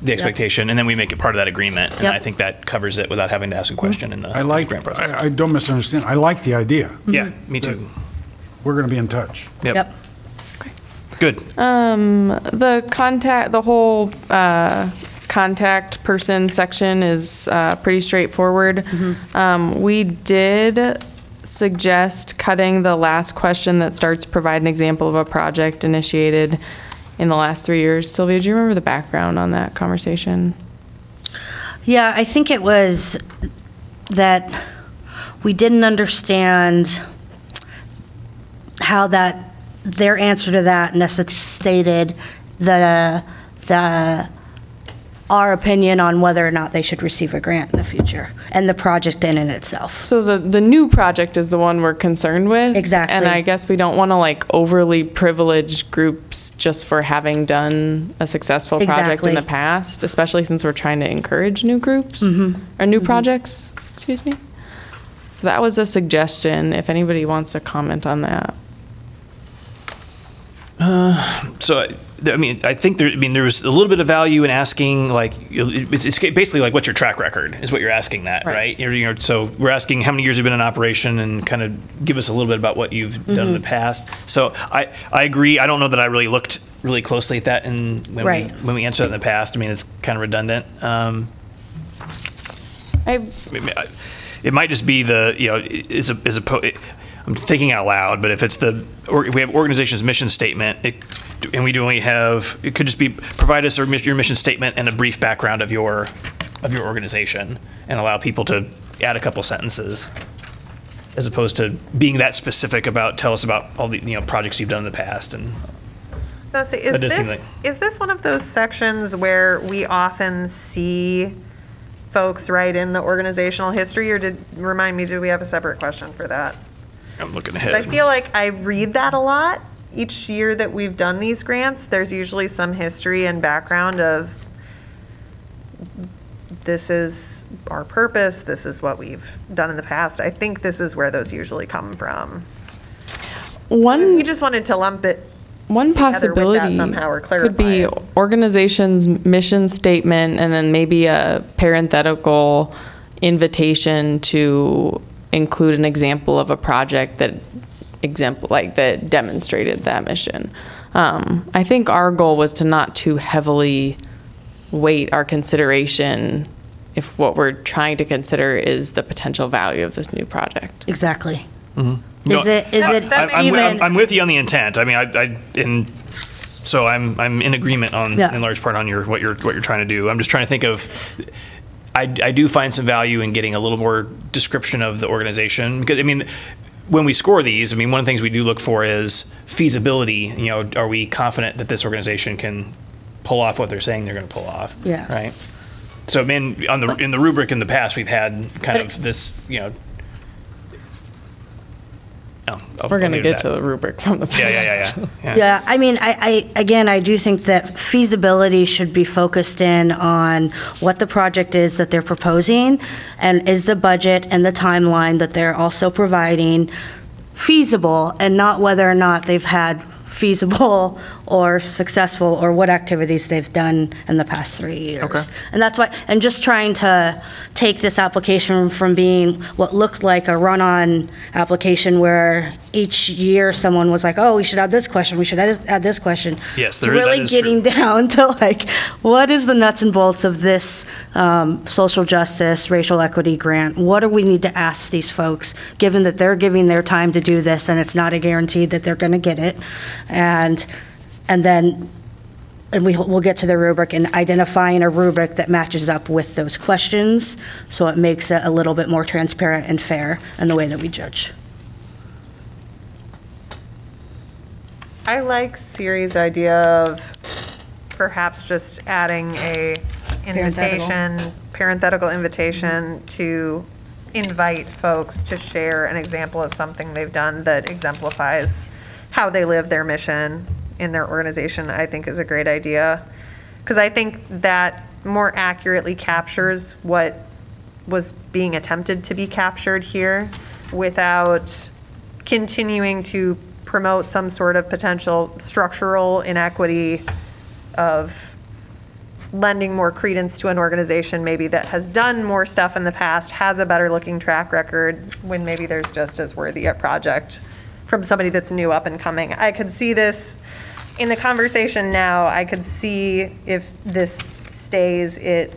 the expectation, and then we make it part of that agreement. And Yep. I think that covers it without having to ask a question in the I like, grant process. I, I don't misunderstand. I like the idea. Yeah, me too. We're going to be in touch. Yep. Yep. Good. Um, the contact, the whole uh, contact person section is uh, pretty straightforward. Um, we did suggest cutting the last question that starts provide an example of a project initiated in the last three years. Sylvia, do you remember the background on that conversation? Yeah, I think it was that we didn't understand how that, their answer to that necessitated the, the, our opinion on whether or not they should receive a grant in the future, and the project in and itself. So the, the new project is the one we're concerned with? Exactly. And I guess we don't want to like overly privilege groups just for having done a successful project in the past, especially since we're trying to encourage new groups Mm-hmm. or new projects, excuse me. So that was a suggestion, if anybody wants to comment on that. So, I- I mean, I think there, I mean, there was a little bit of value in asking, like, it's, it's basically like, what's your track record, is what you're asking that, Right. right? You're, you know, so we're asking how many years you've been in operation and kind of give us a little bit about what you've done in the past. So I, I agree. I don't know that I really looked really closely at that in, when we, when we answered that in the past. I mean, it's kind of redundant. Um, I, I mean, I- It might just be the, you know, is a, is a, po- I'm thinking out loud, but if it's the, or if we have organization's mission statement, it, and we do only have, it could just be, provide us your mission statement and a brief background of your, of your organization, and allow people to add a couple sentences, as opposed to being that specific about, tell us about all the, you know, projects you've done in the past, and, So is That does seem this, is this one of those sections where we often see folks write in the organizational history, or did, remind me, do we have a separate question for that? I'm looking 'Cause I feel like I read that a lot. Each year that we've done these grants, there's usually some history and background of this is our purpose, this is what we've done in the past. I think this is where those usually come from. One, We just wanted to lump it one together with that possibility somehow or could be clarify it. organization's mission statement and then maybe a parenthetical invitation to include an example of a project that example like that demonstrated that mission. Um, I think our goal was to not too heavily weight our consideration if what we're trying to consider is the potential value of this new project. Exactly. No, Is it, is That- it that I'm, I'm, I'm, even, I'm with you on the intent. I mean, I, I, and so I'm, I'm in agreement on, Yeah. in large part on your, what you're, what you're trying to do. I'm just trying to think of, I, I do find some value in getting a little more description of the organization because I mean, when we score these, I mean, one of the things we do look for is feasibility. You know, are we confident that this organization can pull off what they're saying they're going to pull off? Yeah. Right. So, I mean, on the in the rubric in the past, we've had kind of this, you know. Oh, I'll- We're I'll going to leave it get at to that. the rubric from the past. Yeah, yeah, yeah, yeah. yeah. Yeah, I mean, I, I, again, I do think that feasibility should be focused in on what the project is that they're proposing, and is the budget and the timeline that they're also providing feasible, and not whether or not they've had feasible or successful, or what activities they've done in the past three years. Okay. And that's why, and just trying to take this application from being what looked like a run-on application where each year someone was like, oh, we should add this question, we should add add this question. Yes, there that Really is getting true. down to like, what is the nuts and bolts of this um, social justice, racial equity grant? What do we need to ask these folks, given that they're giving their time to do this and it's not a guarantee that they're going to get it? And, and then and we, we'll get to the rubric and identifying a rubric that matches up with those questions, so it makes it a little bit more transparent and fair in the way that we judge. I like Siri's idea of perhaps just adding a invitation, parenthetical invitation to invite folks to share an example of something they've done that exemplifies how they live their mission in their organization, I think is a great idea. Because I think that more accurately captures what was being attempted to be captured here without continuing to promote some sort of potential structural inequity of lending more credence to an organization maybe that has done more stuff in the past, has a better looking track record, when maybe there's just as worthy a project from somebody that's new up and coming. I could see this in the conversation now, I could see if this stays, it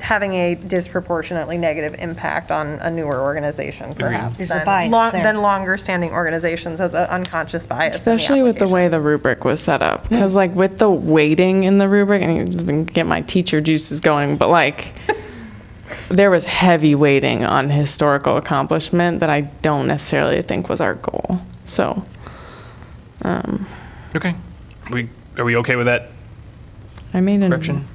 having a disproportionately negative impact on a newer organization perhaps. There's a than bias long- there. Than longer-standing organizations as an unconscious bias in the Especially with the application. way the rubric was set up. Because, like, with the weighting in the rubric, and you just get my teacher juices going, but like, there was heavy weighting on historical accomplishment that I don't necessarily think was our goal. So, um, Okay. We are we okay with that I made an. correction?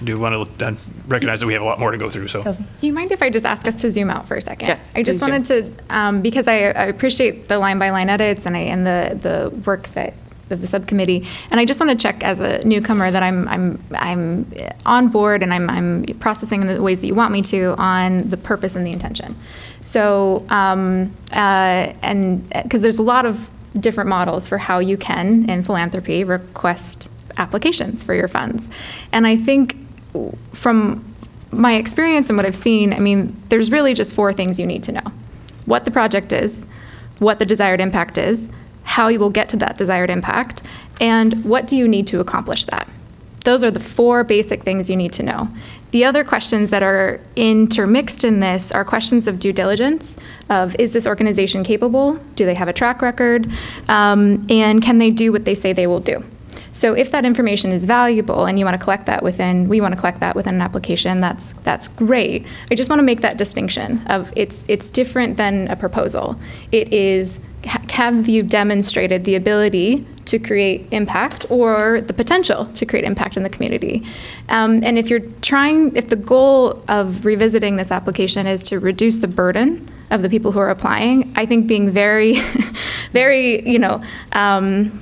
I do want to uh, recognize that we have a lot more to go through. So. Do you mind if I just ask us to zoom out for a second? Yes, I just please do. wanted to, um, because I, I appreciate the line by line edits and I, and the, the work that, of the subcommittee. And I just want to check as a newcomer that I'm, I'm, I'm on board and I'm, I'm processing in the ways that you want me to on the purpose and the intention. So, um, uh, and, because there's a lot of different models for how you can, in philanthropy, request applications for your funds. And I think from my experience and what I've seen, I mean, there's really just four things you need to know what the project is, what the desired impact is, how you will get to that desired impact, and what do you need to accomplish that. Those are the four basic things you need to know. The other questions that are intermixed in this are questions of due diligence of is this organization capable? Do they have a track record? Um, and can they do what they say they will do? So if that information is valuable and you want to collect that within, we want to collect that within an application, that's, that's great. I just want to make that distinction of it's, it's different than a proposal. It is, have you demonstrated the ability to create impact or the potential to create impact in the community? Um, and if you're trying, if the goal of revisiting this application is to reduce the burden of the people who are applying, I think being very, very, you know, um,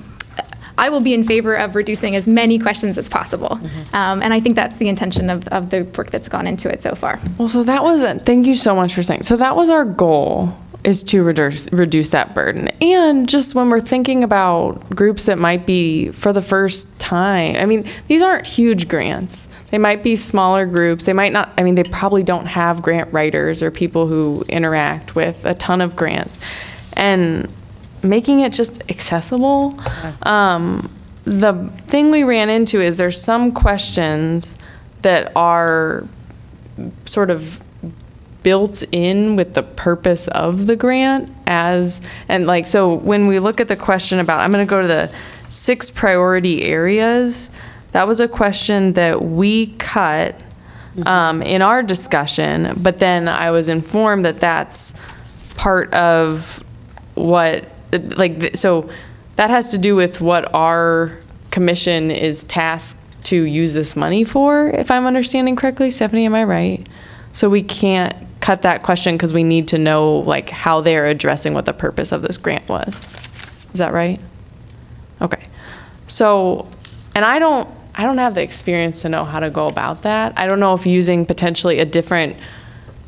I will be in favor of reducing as many questions as possible. Um, and I think that's the intention of, of the work that's gone into it so far. Well, so that was, thank you so much for saying. So that was our goal is to reduce reduce that burden. And just when we're thinking about groups that might be for the first time. I mean, these aren't huge grants. They might be smaller groups. They might not I mean, they probably don't have grant writers or people who interact with a ton of grants. And making it just accessible. Um, the thing we ran into is there's some questions that are sort of built in with the purpose of the grant as and like so when we look at the question about I'm going to go to the six priority areas that was a question that we cut um, in our discussion, but then I was informed that that's part of what, like, so that has to do with what our commission is tasked to use this money for, if I'm understanding correctly. Stephanie, am I right? So we can't cut that question because we need to know, like, how they're addressing what the purpose of this grant was. Is that right? Okay. So, and I don't, I don't have the experience to know how to go about that. I don't know if using potentially a different,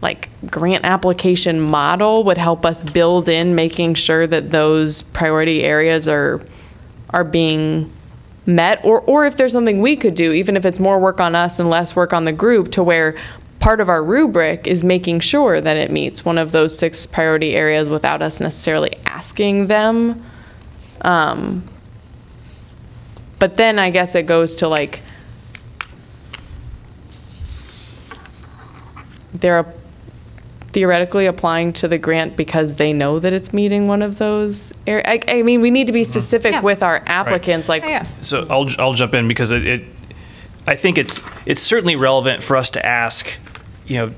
like, grant application model would help us build in making sure that those priority areas are, are being met, or, or if there's something we could do, even if it's more work on us and less work on the group, to where part of our rubric is making sure that it meets one of those six priority areas without us necessarily asking them. Um, but then I guess it goes to like, they're theoretically applying to the grant because they know that it's meeting one of those. ar- I, I mean, we need to be uh-huh. specific Yeah. with our applicants, like, Yeah. So I'll, I'll jump in because it, it, I think it's, it's certainly relevant for us to ask, you know,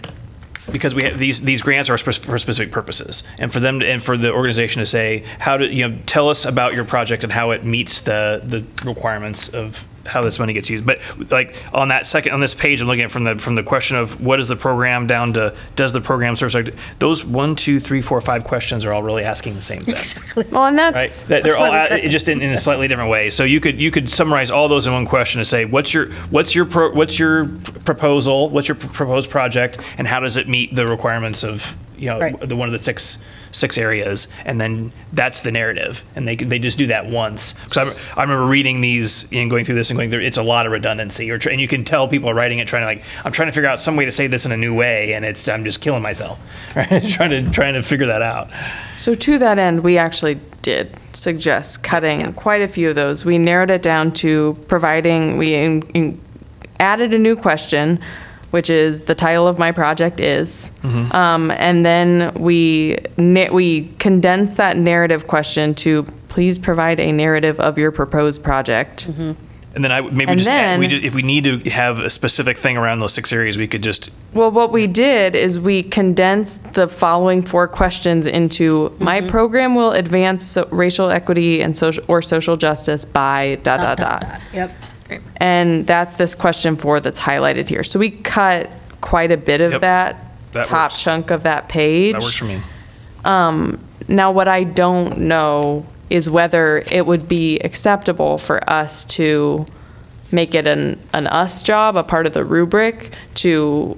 because we have these, these grants are spec- for specific purposes. And for them, to- and for the organization to say, how do, you know, tell us about your project and how it meets the, the requirements of how this money gets used. But like on that second, on this page, I'm looking at from the, from the question of what is the program down to, does the program serve, like, those one, two, three, four, five questions are all really asking the same thing Exactly. well, and right? that's, That they're all we cut them. just in, in a slightly different way. So you could you could summarize all those in one question and say, what's your what's your pro, what's your proposal? What's your pr- proposed project, and how does it meet the requirements of you know Right. the one of the six six areas? And then that's the narrative, and they they just do that once. So I, I remember reading these and going through this and going through. It's a lot of redundancy, or and you can tell people are writing it trying to like I'm trying to figure out some way to say this in a new way, and it's I'm just killing myself, right? trying to trying to figure that out. So to that end, we actually did suggest cutting quite a few of those. We narrowed it down to providing, we in- in- added a new question, which is the title of my project is. Mm-hmm. Um, and then we, na- we condensed that narrative question to please provide a narrative of your proposed project. Mm-hmm. And then I would maybe And just add, we then- do, if we need to have a specific thing around those six areas, we could just Well, what we did is we condensed the following four questions into my program will advance so- racial equity and social or social justice by dot dot dot. Yep. And that's this question four that's highlighted here. So we cut quite a bit of Yep. that, That top works. chunk of that page. that works for me. Um, now, what I don't know is whether it would be acceptable for us to make it an, an us job, a part of the rubric, to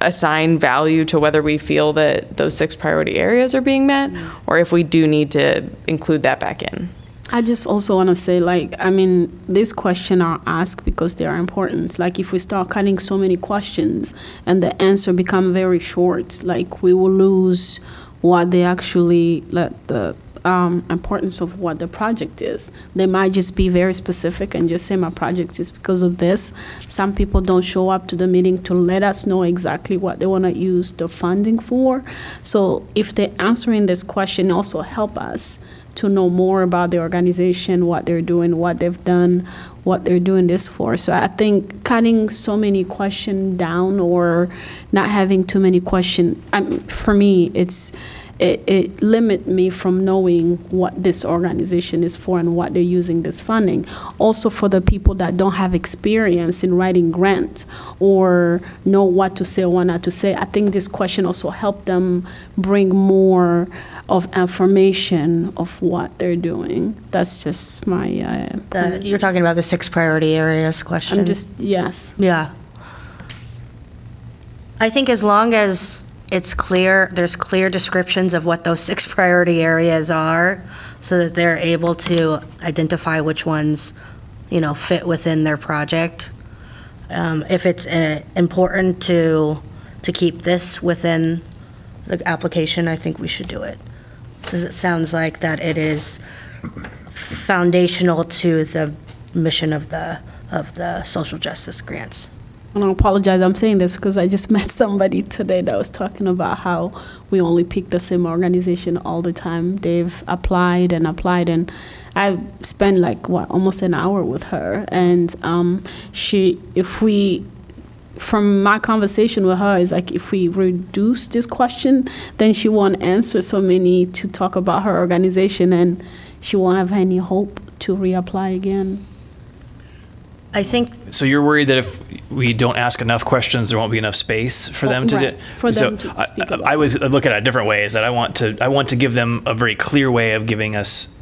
assign value to whether we feel that those six priority areas are being met, mm. or if we do need to include that back in. I just also want to say, like, I mean, these questions are asked because they are important. Like, if we start cutting so many questions and the answer become very short, like, we will lose what they actually, like, the um, importance of what the project is. They might just be very specific and just say, my project is because of this. Some people don't show up to the meeting to let us know exactly what they want to use the funding for. So if they're answering this question, also help us to know more about the organization, what they're doing, what they've done, what they're doing this for. So I think cutting so many questions down or not having too many questions, for me, it's it, it limit me from knowing what this organization is for and what they're using this funding. Also for the people that don't have experience in writing grant or know what to say or what not to say, I think this question also helped them bring more of information of what they're doing. That's just my, uh, The, you're talking about the six priority areas question. I'm just, yes. Yeah. I think as long as it's clear, there's clear descriptions of what those six priority areas are, so that they're able to identify which ones, you know, fit within their project. Um, If it's uh, important to, to keep this within the application, I think we should do it. Because it sounds like that it is foundational to the mission of the, of the social justice grants. And I apologize, I'm saying this because I just met somebody today that was talking about how we only pick the same organization all the time. They've applied and applied, and I spent like, what, almost an hour with her. And um, she, if we, from my conversation with her is like if we reduce this question, then she won't answer so many to talk about her organization, and she won't have any hope to reapply again. I think So you're worried that if we don't ask enough questions, there won't be enough space for them to Right, do- for so them to I- speak about I was looking at it a different ways. That I want to I want to give them a very clear way of giving us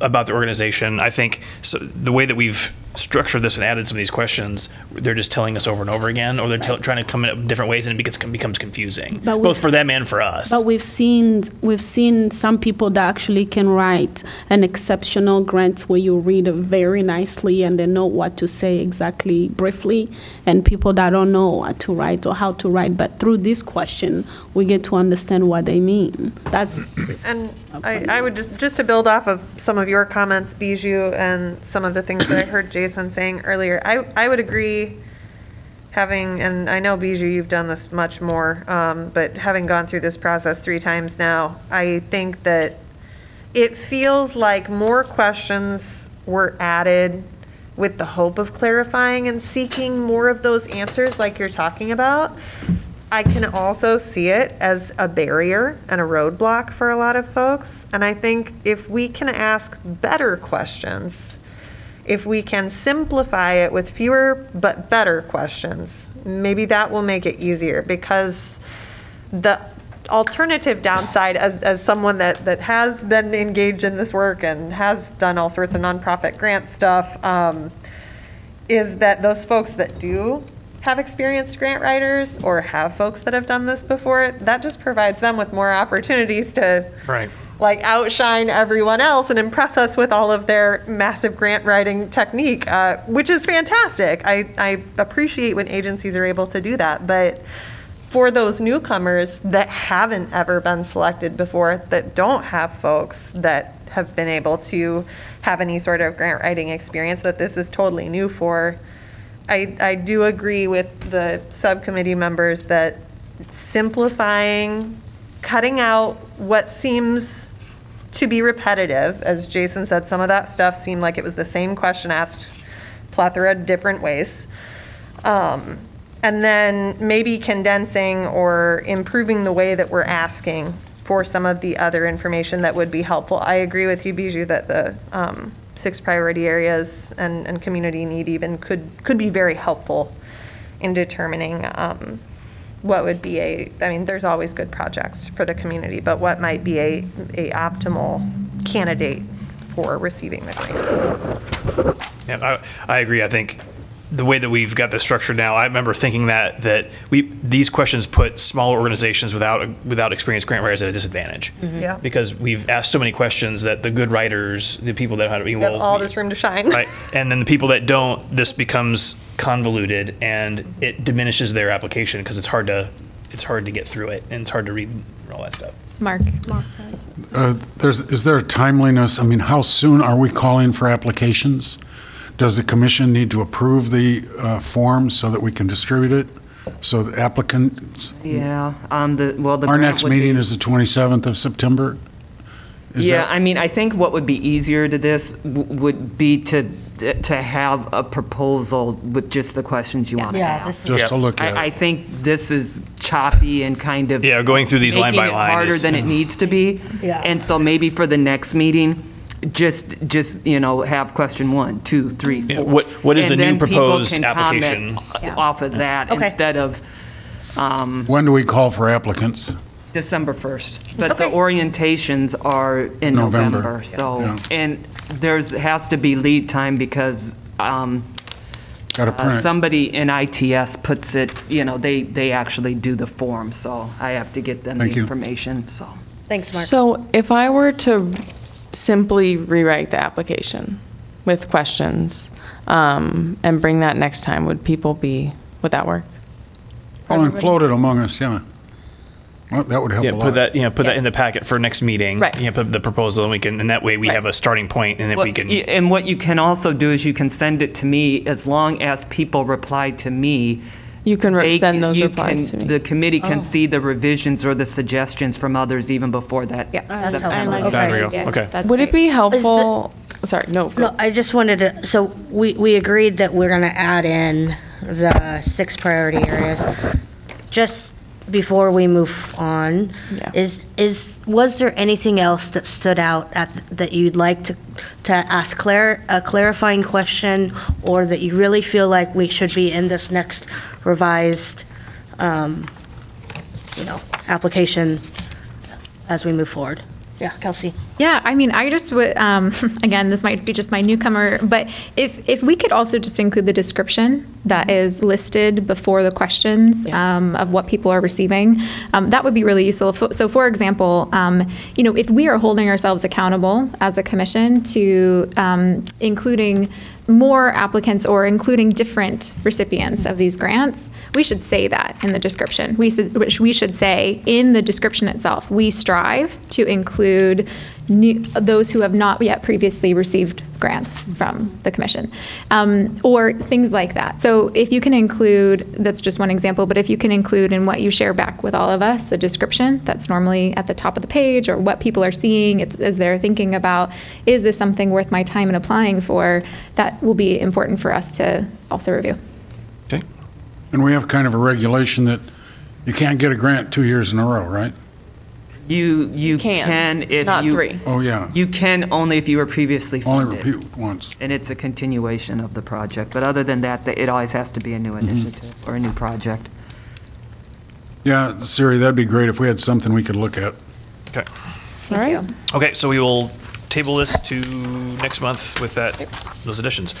about the organization. I think so, the way that we've structured this and added some of these questions, they're just telling us over and over again, or they're tell, trying to come in up different ways, and it becomes becomes confusing, But both for them and for us. But we've seen we've seen some people that actually can write an exceptional grant where you read it very nicely and they know what to say exactly briefly, and people that don't know what to write or how to write. But through this question, we get to understand what they mean. That's And a I, point. I would just, just to build off of some of your comments, Bijou, and some of the things that I heard Jason saying earlier, I, I would agree having, and I know Bijou, you've done this much more, um, but having gone through this process three times now, I think that it feels like more questions were added with the hope of clarifying and seeking more of those answers like you're talking about. I can also see it as a barrier and a roadblock for a lot of folks. And I think if we can ask better questions, if we can simplify it with fewer but better questions, maybe that will make it easier because the alternative downside as, as someone that, that has been engaged in this work and has done all sorts of nonprofit grant stuff, um, is that those folks that do have experienced grant writers or have folks that have done this before, that just provides them with more opportunities to right. Like outshine everyone else and impress us with all of their massive grant writing technique, uh, which is fantastic. I, I appreciate when agencies are able to do that, but for those newcomers that haven't ever been selected before, that don't have folks that have been able to have any sort of grant writing experience, that this is totally new for, I, I do agree with the subcommittee members that simplifying, cutting out what seems to be repetitive, as Jason said, some of that stuff seemed like it was the same question asked plethora of different ways. Um, and then maybe condensing or improving the way that we're asking for some of the other information that would be helpful. I agree with you, Bijou, that the um, six priority areas and, and community need even could, could be very helpful in determining um, what would be a, I mean, there's always good projects for the community, but what might be a, a optimal candidate for receiving the grant. Yeah, I, I agree. I think the way that we've got this structured now, I remember thinking that that we these questions put smaller organizations without without experienced grant writers at a disadvantage. Yeah. Because we've asked so many questions that the good writers, the people that have, We have all this room to shine. right, and then the people that don't, this becomes convoluted and it diminishes their application because it's hard to it's hard to get through it and it's hard to read all that stuff. Mark? Uh, There's, is there a timeliness? I mean, how soon are we calling for applications? Does the commission need to approve the uh, form so that we can distribute it? So the applicants, Yeah, um, the, well, the. our grant next would be- meeting is the 27th of September? Is Yeah, that- I mean, I think what would be easier to this w- would be to, to have a proposal with just the questions you want to Yeah, ask. this is, Just to look I, I at it. think this is choppy and kind of. Yeah, going through these line by making it line Harder is- than it needs to be. Yeah. And so maybe for the next meeting, just, just, you know, have question one, two, three, Yeah, four. what- what is the And new then people proposed can comment application? Yeah. Off of that Okay. instead of When do we call for applicants? December 1st. But the Okay. orientations are in November. November, so, Yeah. and there's, has to be lead time because um, Got to uh, print. somebody in ITS puts it, you know, they, they actually do the form, so I have to get them the Thank you. information, so. thanks, Mark. So if I were to simply rewrite the application with questions um, and bring that next time, would people be, would that work? Oh, and float it among us, yeah. Well, That would help Yeah, a put lot. that, you know, put that in the Yes. packet for next meeting. Right. You know, put the proposal and we can, and that way we Right. have a starting point and if we Well, can. y- And what you can also do is you can send it to me, as long as people reply to me. You can re- they- send those you replies can- to me. The committee Oh. can see the revisions or the suggestions from others even before that. Yeah. Oh, that's September. helpful. like Okay. There we go. Yeah, Okay. that's Would it be helpful, sorry, no, go. No, I just wanted to, so we, we agreed that we're going to add in the six priority areas. Just before we move on, Yeah. is, is, was there anything else that stood out at, that you'd like to, to ask clar, a clarifying question, or that you really feel like we should be in this next revised, um, you know, application as we move forward? Yeah, Kelsey? Yeah, I mean, I just would, um, again, this might be just my newcomer, but if, if we could also just include the description that is listed before the questions um, of what people are receiving, um, that would be really useful. So for example, um, you know, if we are holding ourselves accountable as a commission to um, including more applicants or including different recipients of these grants, we should say that in the description. We should, we should say in the description itself, we strive to include new, those who have not yet previously received grants from the commission, um, or things like that. So if you can include, that's just one example, but if you can include in what you share back with all of us, the description that's normally at the top of the page, or what people are seeing it's, as they're thinking about, is this something worth my time in applying for? That will be important for us to also review. Okay. And we have kind of a regulation that you can't get a grant two years in a row, right? You, you Can, can if you. not three. Oh, yeah. You can only if you were previously Only funded. repeat once. And it's a continuation of the project. But other than that, it always has to be a new Mm-hmm. initiative or a new project. Yeah, Siri, that'd be great if we had something we could look at. Okay. All right. Okay, so we will table this to next month with that, those additions.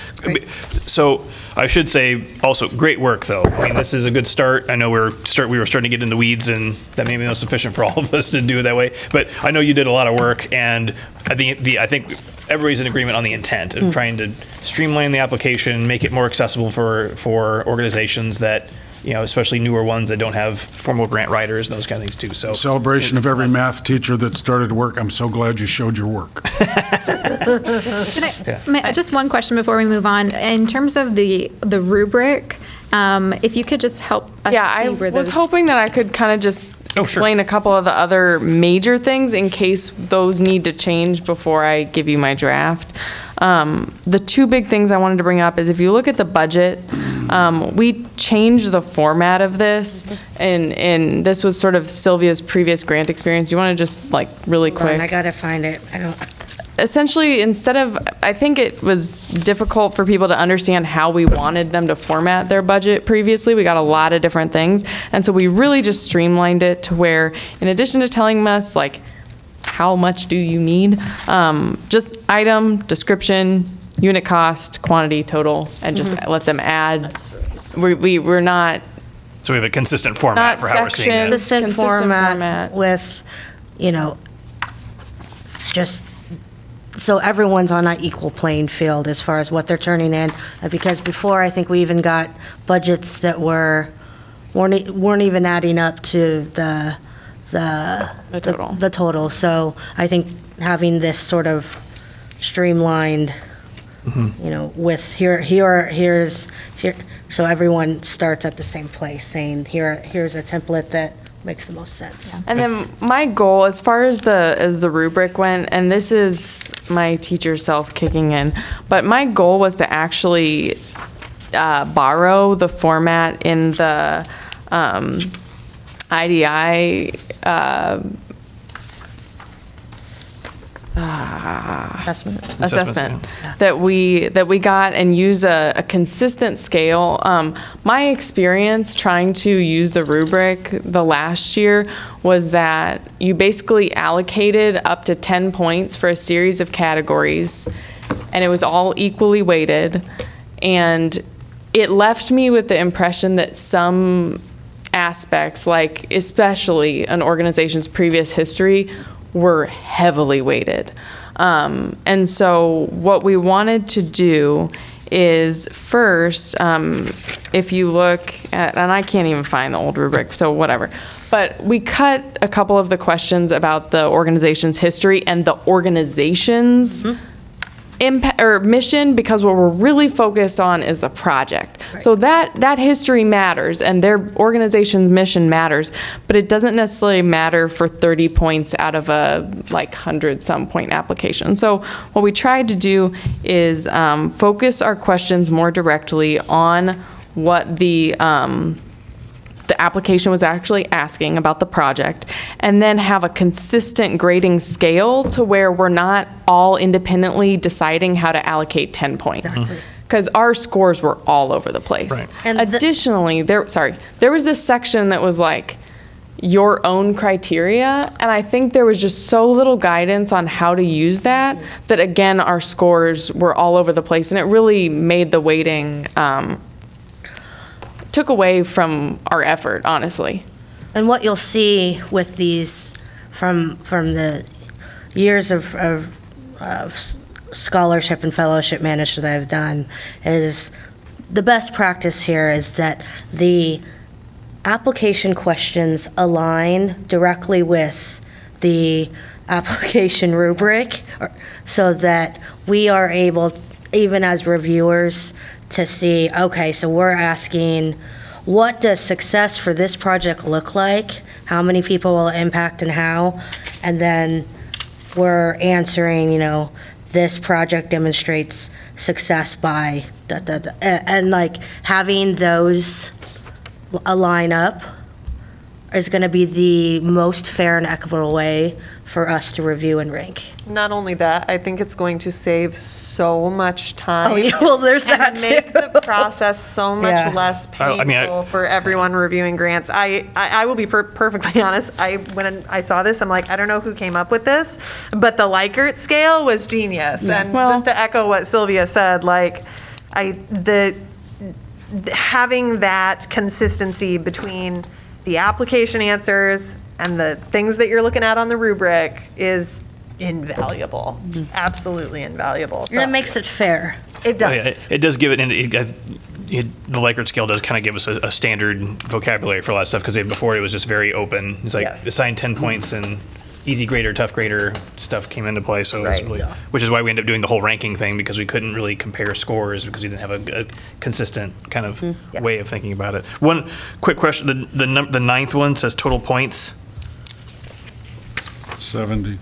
So I should say also, great work, though. I mean, this is a good start. I know we're start, we were starting to get in the weeds, and that may be not sufficient for all of us to do it that way. But I know you did a lot of work, and I think, the, I think everybody's in agreement on the intent of hmm. trying to streamline the application, make it more accessible for, for organizations that, you know, especially newer ones that don't have formal grant writers, and those kind of things too, so. Celebration of every math teacher that started work. I'm so glad you showed your work. Can I- may- Just one question before we move on. In terms of the, the rubric, um, if you could just help us Yeah, I see where was those. hoping that I could kind of just Oh, sure. explain a couple of the other major things in case those need to change before I give you my draft. Um, the two big things I wanted to bring up is if you look at the budget, um, we changed the format of this, and and this was sort of Sylvia's previous grant experience. You want to just like really Hold on, quick? I gotta find it. I don't, essentially instead of i think it was difficult for people to understand how we wanted them to format their budget previously we got a lot of different things and so we really just streamlined it to where in addition to telling us like how much do you need um, just item description unit cost quantity total and just let them add we, we, we're not So we have a consistent format Not for how we're seeing section. it. consistent Consistent format format. with, you know, just, so everyone's on an equal playing field as far as what they're turning in. Uh, Because before, I think we even got budgets that were, weren't, e- weren't even adding up to the, the. The total. The total. So I think having this sort of streamlined, you know, with here, here, here's, here, so everyone starts at the same place, saying, here, here's a template that makes the most sense. And then my goal, as far as the as the rubric went, and this is my teacher self kicking in, but my goal was to actually uh, borrow the format in the um, IDI. Uh, Assessment. assessment that we that we got and use a, a consistent scale. Um, my experience trying to use the rubric the last year was that you basically allocated up to 10 points for a series of categories and it was all equally weighted and it left me with the impression that some aspects like especially an organization's previous history were heavily weighted. Um, and so what we wanted to do is first um, if you look at and i can't even find the old rubric so whatever. But we cut a couple of the questions about the organization's history and the organization's impact or mission because what we're really focused on is the project. So that that history matters and their organization's mission matters, but it doesn't necessarily matter for 30 points out of a like 100 some point application. So what we tried to do is um, focus our questions more directly on what the, um, the application was actually asking about the project, and then have a consistent grading scale to where we're not all independently deciding how to allocate 10 points. Because our scores were all over the place. Right. And the- Additionally, there, sorry, there was this section that was like, your own criteria, and I think there was just so little guidance on how to use that, that again, our scores were all over the place, and it really made the weighting, um, took away from our effort, honestly. And what you'll see with these from from the years of, of, of scholarship and fellowship management that I've done is the best practice here is that the application questions align directly with the application rubric so that we are able, even as reviewers, to see, okay, so we're asking, what does success for this project look like? How many people will it impact and how? And then we're answering, you know, this project demonstrates success by, da, da, da, a- and like having those align up is going to be the most fair and equitable way for us to review and rank. Not only that, I think it's going to save so much time. Oh, yeah, well, there's and that make too. the process so much Yeah. less I- I mean, I- painful for everyone reviewing grants. I, I, I will be per- perfectly honest. I when I saw this, I'm like, I don't know who came up with this, but the Likert scale was genius. And Well- just to echo what Sylvia said, like, I the having that consistency between the application answers and the things that you're looking at on the rubric is invaluable. Mm-hmm. Absolutely invaluable. And So it makes it fair. it Oh, yeah, does. It it does give it, and it, it- the Likert scale does kind of give us a, a standard vocabulary for a lot of stuff, because before it was just very open. It's like Yes. assign 10 mm-hmm. points and easy grader, tough grader stuff came into play, so it was Right. really, which is why we ended up doing the whole ranking thing, because we couldn't really compare scores, because we didn't have a, a consistent kind of mm-hmm. Yes. way of thinking about it. One quick question, the, the num- the ninth one says total points. 70.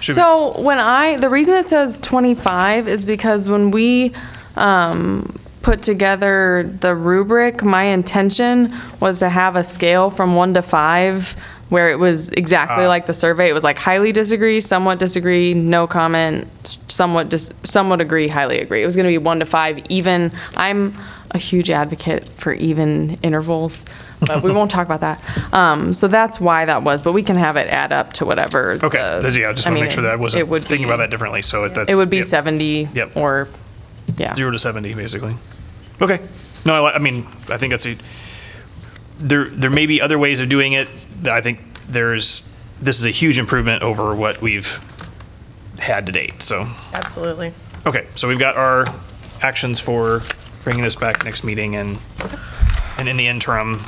Should we- So when I, the reason it says 25 is because when we um, put together the rubric, my intention was to have a scale from one to five where it was exactly like the survey. It was like highly disagree, somewhat disagree, no comment, s- somewhat dis- somewhat agree, highly agree. It was going to be one to five, even. I'm a huge advocate for even intervals, but we won't talk about that. Um, so that's why that was. But we can have it add up to whatever. Okay, the- yeah, I just want to mean, make sure that I it wasn't would thinking be- about that differently, so it- that's. It would be yep. 70 Yep. or, yeah. Zero to 70, basically. Okay. No, I, li- I mean, I think that's a, there, there may be other ways of doing it. I think there's, this is a huge improvement over what we've had to date, so. Absolutely. Okay, so we've got our actions for bringing this back next meeting and, and in the interim,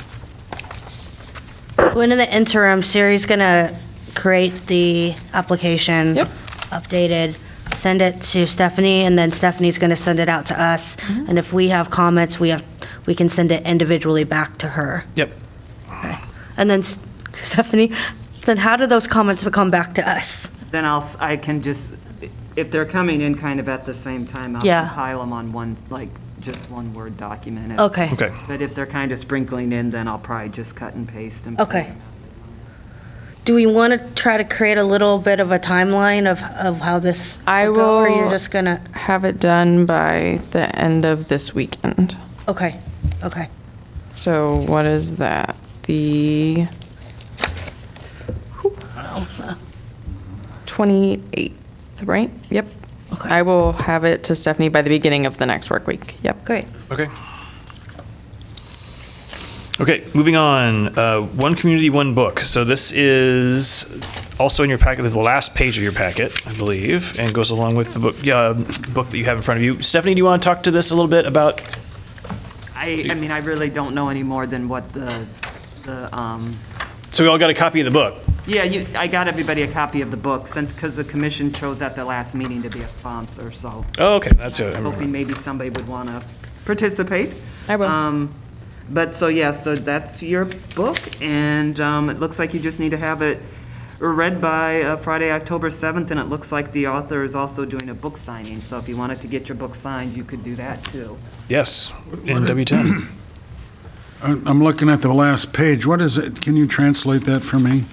When in the interim, Siri's going to create the application. Yep. Updated, send it to Stephanie, and then Stephanie's going to send it out to us. Mm-hmm. And if we have comments, we have, we can send it individually back to her. yep. And then S- Stephanie, then how do those comments become back to us? Then I'll, s- I can just, if they're coming in kind of at the same time, I'll Yeah. compile them on one, like, just one Word document. If- Okay. Okay. But if they're kind of sprinkling in, then I'll probably just cut and paste and. Okay. Do we want to try to create a little bit of a timeline of, of how this I will go? Or you're just going to, Have it done by the end of this weekend. okay, okay. So what is that? The 28th, right? Yep. Okay. I will have it to Stephanie by the beginning of the next work week. Yep. Great. Okay. Okay, moving on. Uh, one community, one book. So this is also in your packet. This is the last page of your packet, I believe, and goes along with the book, yeah, book that you have in front of you. Stephanie, do you want to talk to this a little bit about? I, I mean, I really don't know any more than what the, the, um, So we all got a copy of the book. Yeah, you, I got everybody a copy of the book since, because the commission chose at the last meeting to be a sponsor, so. Oh, okay, that's it. I remember. hoping maybe somebody would want to participate. I will. Um, But, so, yeah, so that's your book, and um, it looks like you just need to have it read by uh, Friday, October 7th, and it looks like the author is also doing a book signing, so if you wanted to get your book signed, you could do that, too. Yes, in W10. I'm I'm looking at the last page. What is it? Can you translate that for me?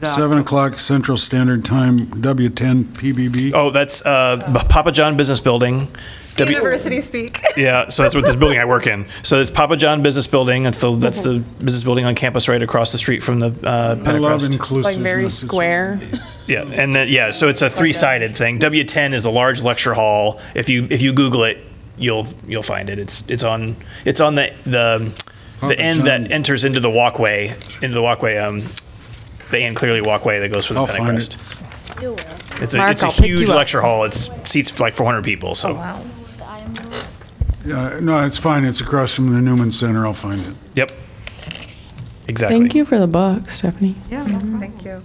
The- 7 o'clock Central Standard Time, W10 PBB? Oh, that's uh, Pappajohn Business Building. W- University speak. Yeah, so that's what this building I work in. So it's Pappajohn Business Building. That's the that's the business building on campus right across the street from the uh, I love Pentacrest. inclusiveness. Like very square. Yeah, and then yeah, so it's a three-sided thing. W10 is the large lecture hall. If you if you Google it, you'll you'll find it. It's it's on it's on the the Papa the end John. that enters into the walkway into the walkway um the Anne Cleary walkway that goes for the I'll find Pentacrest. It's a Mark, it's a I'll pick you huge up. lecture hall. It's seats like 400 people. So Wow. Yeah, no, it's fine. It's across from the Newman Center. I'll find it. yep, exactly. Thank you for the book, Stephanie. Yeah, Thank you.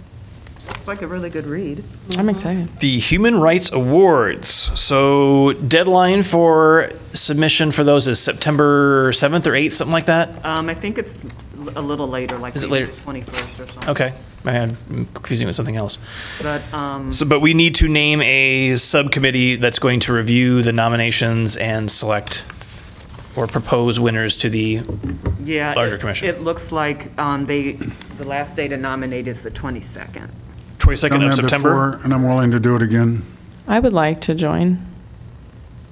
it's like a really good read. I'm excited. The Human Rights Awards. So deadline for submission for those is September 7th or 8th, something like that. Um, I think it's a little later, like Is it maybe later? 21st or something. Okay, man, I'm confusing it with something else. But, um, So, but we need to name a subcommittee that's going to review the nominations and select or propose winners to the, yeah. Larger it- commission. It looks like, um, they, the last day to nominate is the 22nd. 22nd Done of that September. before, And I'm willing to do it again. I would like to join.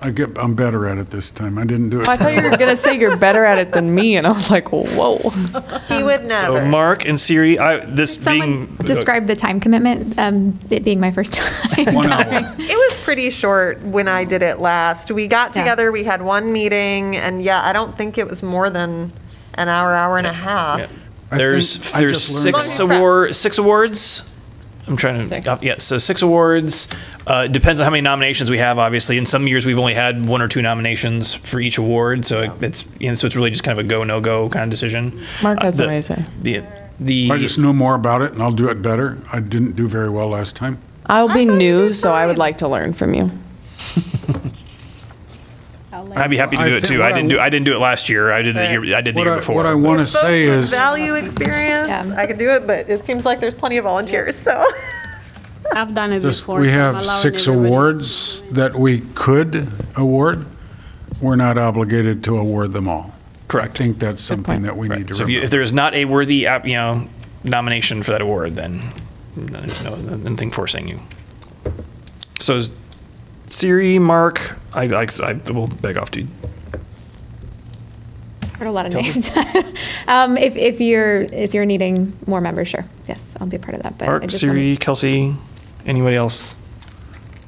I get, I'm better at it this time. I didn't do it. I thought you were going to say you're better at it than me, and I was like, whoa. He would know. So. Mark and Siri, I, this Someone being. describe the time commitment, um, it being my first time. One hour. It was pretty short when I did it last. We got Yeah. together, we had one meeting, and yeah, I don't think it was more than an hour, hour and a half. Yeah. I There's think I there's just learned six lot. award six awards. I'm trying to Six. uh, yeah, so six awards. Uh, depends on how many nominations we have. Obviously, in some years we've only had one or two nominations for each award, so it, it's you know, so it's really just kind of a go no go kind of decision. Mark Uh, has the- something to say. The the I just know more about it and I'll do it better. I didn't do very well last time. I'll be I thought you new, so I would like to learn from you. I'd be happy to I do it too. I I didn't do I didn't do it last year. I did the year I did the year I, before. what I want to say is, value experience. Yeah. I could do it, but it seems like there's plenty of volunteers, so. I've done it this- before. we so have allowing six awards that we could award. We're not obligated to award them all. Correct. I think that's something that we need to so if, you, if there is not a worthy uh, you know nomination for that award, then there's no nothing forcing you. So Siri, Mark, I, I, I will beg off to you. Heard a lot of names. Um, if, if you're, if you're needing more members, sure, yes, I'll be a part of that, but. I Mark, just Siri, wanted- Kelsey, anybody else?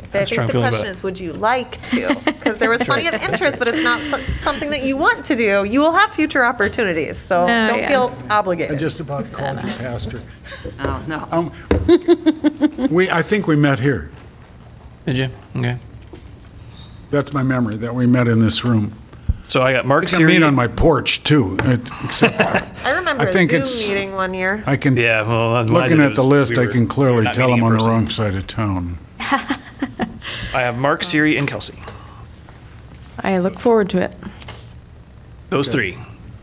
So I That's think the feeling about question it. is, would you like to? Because there was plenty of interest, but it's not so- something that you want to do. You will have future opportunities, so No, don't yeah. feel I obligated. just about called you pastor. Oh, no. Um, We, I think we met here. Did you? Okay. That's my memory, that we met in this room. So I got Mark, We can Siri. meet on my porch, too. It's- except I remember I think a it's- Zoom meeting one year. I can, yeah, well, what I looking did at the list, we I were can clearly not tell meeting I'm in on the person. wrong side of town. I have Mark, Siri, and Kelsey. I look forward to it. Those three.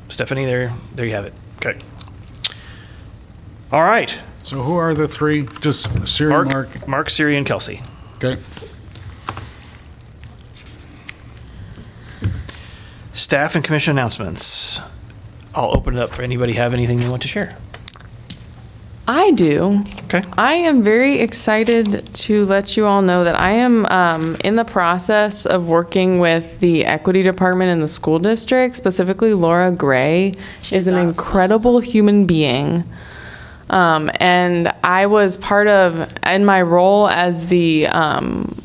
Stephanie, there, there you have it. Okay. All right. So who are the three? Just Siri, Mark, Mark? Mark, Siri, and Kelsey. Okay. Staff and commission announcements. I'll open it up for anybody have anything they want to share. I do. Okay. I am very excited to let you all know that I am um, in the process of working with the equity department in the school district. Specifically, Laura Gray is an incredible human being. Um, and I was part of, in my role as the um,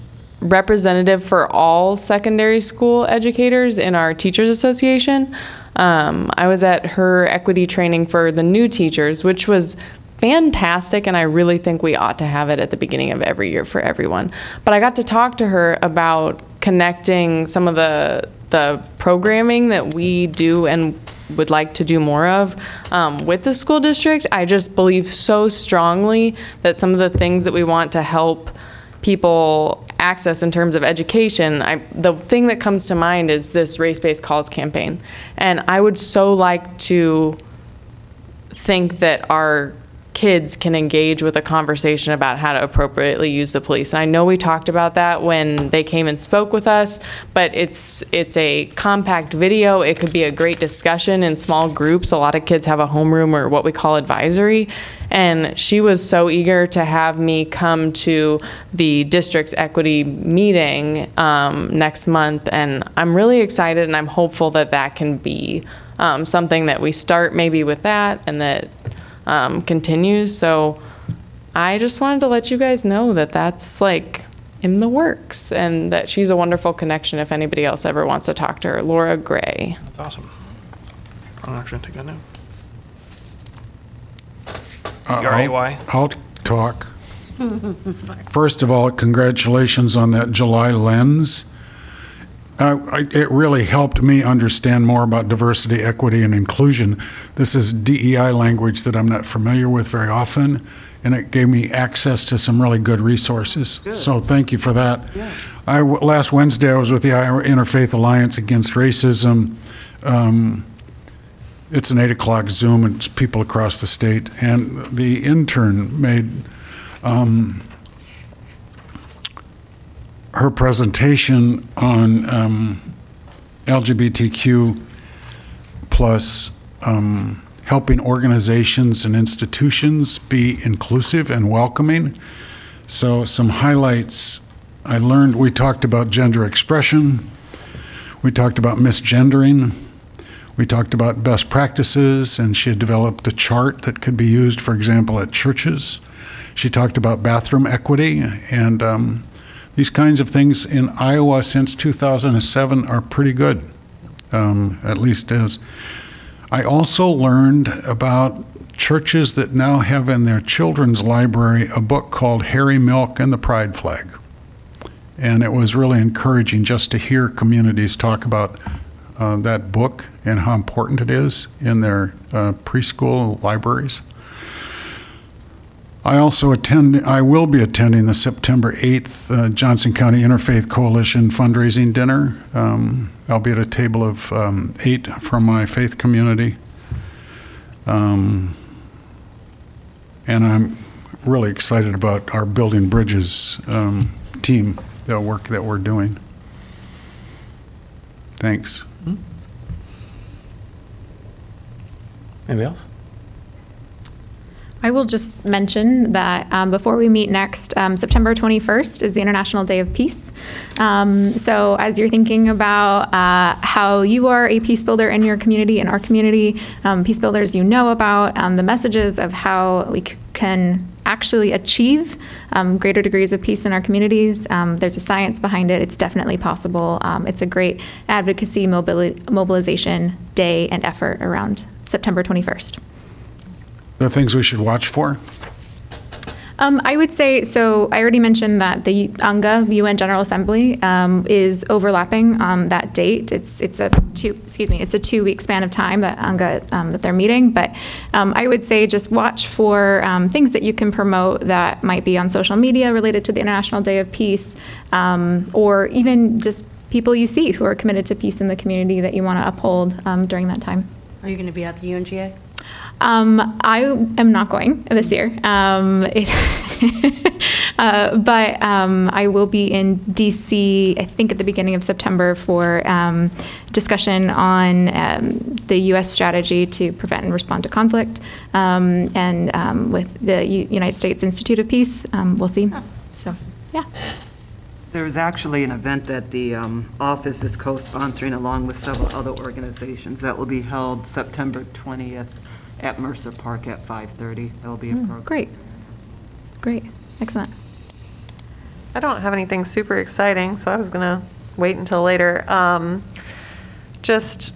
representative for all secondary school educators in our Teachers Association. Um, I was at her equity training for the new teachers, which was fantastic, and I really think we ought to have it at the beginning of every year for everyone. But I got to talk to her about connecting some of the the programming that we do and would like to do more of um, with the school district. I just believe so strongly that some of the things that we want to help people access in terms of education, I, the thing that comes to mind is this race-based calls campaign. And I would so like to think that our kids can engage with a conversation about how to appropriately use the police. And I know we talked about that when they came and spoke with us, but it's it's a compact video. It could be a great discussion in small groups. A lot of kids have a homeroom or what we call advisory. And she was so eager to have me come to the district's equity meeting um, next month. And I'm really excited and I'm hopeful that that can be um, something that we start maybe with that and that um, continues. So I just wanted to let you guys know that that's like in the works and that she's a wonderful connection if anybody else ever wants to talk to her. Laura Gray. That's awesome. I'm actually gonna take that note. Uh, G-R-A-Y. I'll I'll talk. First of all, congratulations on that July lens. Uh, I- It really helped me understand more about diversity, equity, and inclusion. This is DEI language that I'm not familiar with very often, and it gave me access to some really good resources. So thank you for that. I, last Wednesday, I was with the Interfaith Alliance Against Racism. Um, it's an eight o'clock Zoom, and it's people across the state. And the intern made um, her presentation on um, LGBTQ plus um, helping organizations and institutions be inclusive and welcoming. So, some highlights I learned we talked about gender expression, we talked about misgendering. We talked about best practices, and she had developed a chart that could be used, for example, at churches. She talked about bathroom equity, and um, these kinds of things in Iowa since 2007 are pretty good, um, at least as. I also learned about churches that now have in their children's library a book called Harvey Milk and the Pride Flag. And it was really encouraging just to hear communities talk about uh, that book and how important it is in their uh, preschool libraries. I also attend. I will be attending the September 8th uh, Johnson County Interfaith Coalition fundraising dinner. Um, I'll be at a table of um, eight from my faith community, um, and I'm really excited about our Building Bridges um, team, the work that we're doing. Thanks. Anybody else? I will just mention that um, before we meet next, um, September 21st is the International Day of Peace. Um, so, as you're thinking about uh, how you are a peace builder in your community, in our community, um, peace builders you know about, um, the messages of how we c- can actually achieve um, greater degrees of peace in our communities. Um, there's a science behind it. It's definitely possible. Um, it's a great advocacy mobili- mobilization day and effort around September 21st. The things we should watch for. Um, I would say so. I already mentioned that the UNGA UN General Assembly um, is overlapping um, that date. It's it's a two excuse me. It's a two week span of time that UNGA um, that they're meeting. But um, I would say just watch for um, things that you can promote that might be on social media related to the International Day of Peace, um, or even just people you see who are committed to peace in the community that you want to uphold um, during that time. Are you going to be at the UNGA? Um, I am not going this year, um, it- uh, but um, I will be in DC. I think at the beginning of September for um, discussion on um, the U.S. strategy to prevent and respond to conflict, um, and um, with the U- United States Institute of Peace. Um, we'll see. So, yeah. There's actually an event that the um, office is co-sponsoring along with several other organizations that will be held September 20th at Mercer Park at 5:30. There'll be a program. Great. Great. Excellent. I don't have anything super exciting, so I was gonna wait until later. Um, just,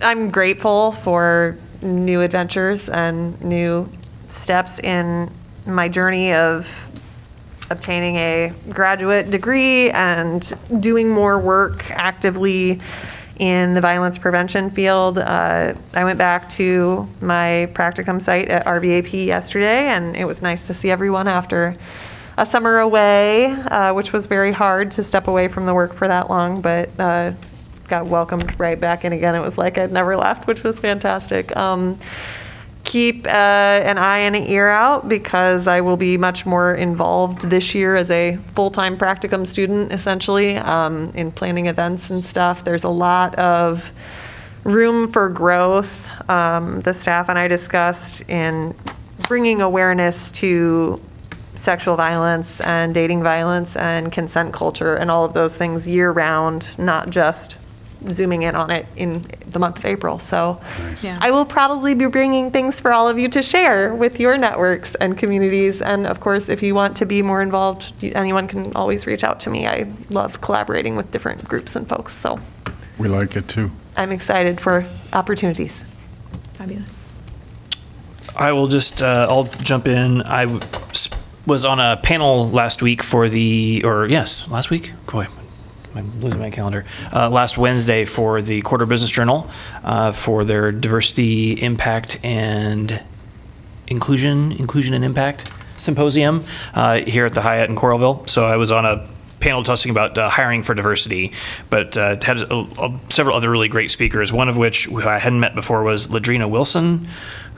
I'm grateful for new adventures and new steps in my journey of obtaining a graduate degree and doing more work actively in the violence prevention field. Uh, I went back to my practicum site at RVAP yesterday, and it was nice to see everyone after a summer away, uh, which was very hard to step away from the work for that long, but uh, got welcomed right back in again. It was like I'd never left, which was fantastic. Um, keep uh, an eye and an ear out because I will be much more involved this year as a full-time practicum student, essentially, um, in planning events and stuff. There's a lot of room for growth. Um, the staff and I discussed in bringing awareness to sexual violence and dating violence and consent culture and all of those things year round, not just zooming in on it in the month of April. So Yeah. I will probably be bringing things for all of you to share with your networks and communities. And of course, if you want to be more involved, anyone can always reach out to me. I love collaborating with different groups and folks. So We like it too. I'm excited for opportunities. Fabulous. I will just, uh, I'll jump in. I w- s- was on a panel last week for the, or yes, last week? Boy, I'm losing my calendar. Uh, last Wednesday for the Corridor Business Journal uh, for their diversity, impact, and inclusion, inclusion and impact symposium uh, here at the Hyatt in Coralville. So I was on a panel talking about uh, hiring for diversity, but uh, had a, a- several other really great speakers. One of which who I hadn't met before was Ladrina Wilson,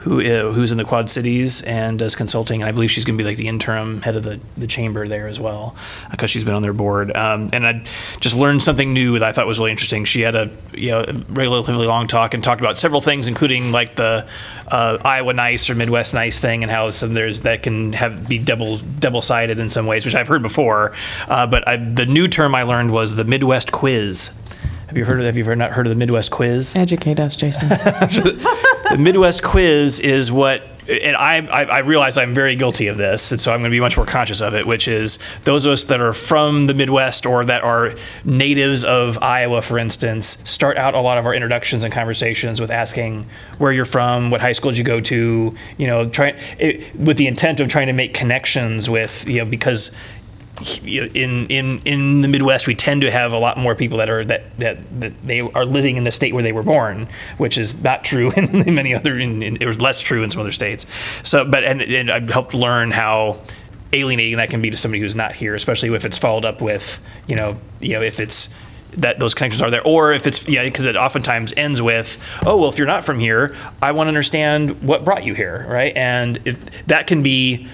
who uh, who's in the Quad Cities and does consulting, and I believe she's going to be like the interim head of the, the chamber there as well, because she's been on their board. Um, and I just learned something new that I thought was really interesting. She had a you know relatively long talk and talked about several things, including like the uh, Iowa Nice or Midwest Nice thing, and how some there's that can have be double double sided in some ways, which I've heard before. Uh, but I, the new term I learned was the Midwest Quiz. Have you heard of? Have you ever not heard of the Midwest Quiz? Educate us, Jason. the Midwest quiz is what, and I, I, I realize I'm very guilty of this, and so I'm going to be much more conscious of it, which is those of us that are from the Midwest or that are natives of Iowa, for instance, start out a lot of our introductions and conversations with asking where you're from, what high school did you go to, you know, try, it, with the intent of trying to make connections with, you know, because in in in the Midwest, we tend to have a lot more people that are that that, that they are living in the state where they were born, which is not true in many other. In, in, it was less true in some other states. So, but and, and I've helped learn how alienating that can be to somebody who's not here, especially if it's followed up with you know you know if it's that those connections are there, or if it's yeah, because it oftentimes ends with, oh well, if you're not from here, I want to understand what brought you here, right? And if that can be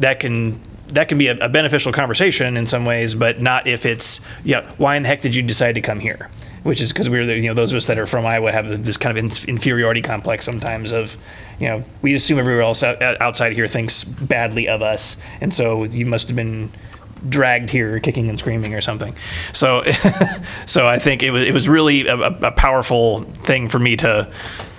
that can that can be a, a beneficial conversation in some ways, but not if it's yeah. Why in the heck did you decide to come here? Which is because we're the, you know those of us that are from Iowa have this kind of in- inferiority complex sometimes of you know we assume everywhere else out, outside here thinks badly of us, and so you must have been dragged here kicking and screaming or something. So so I think it was it was really a, a powerful thing for me to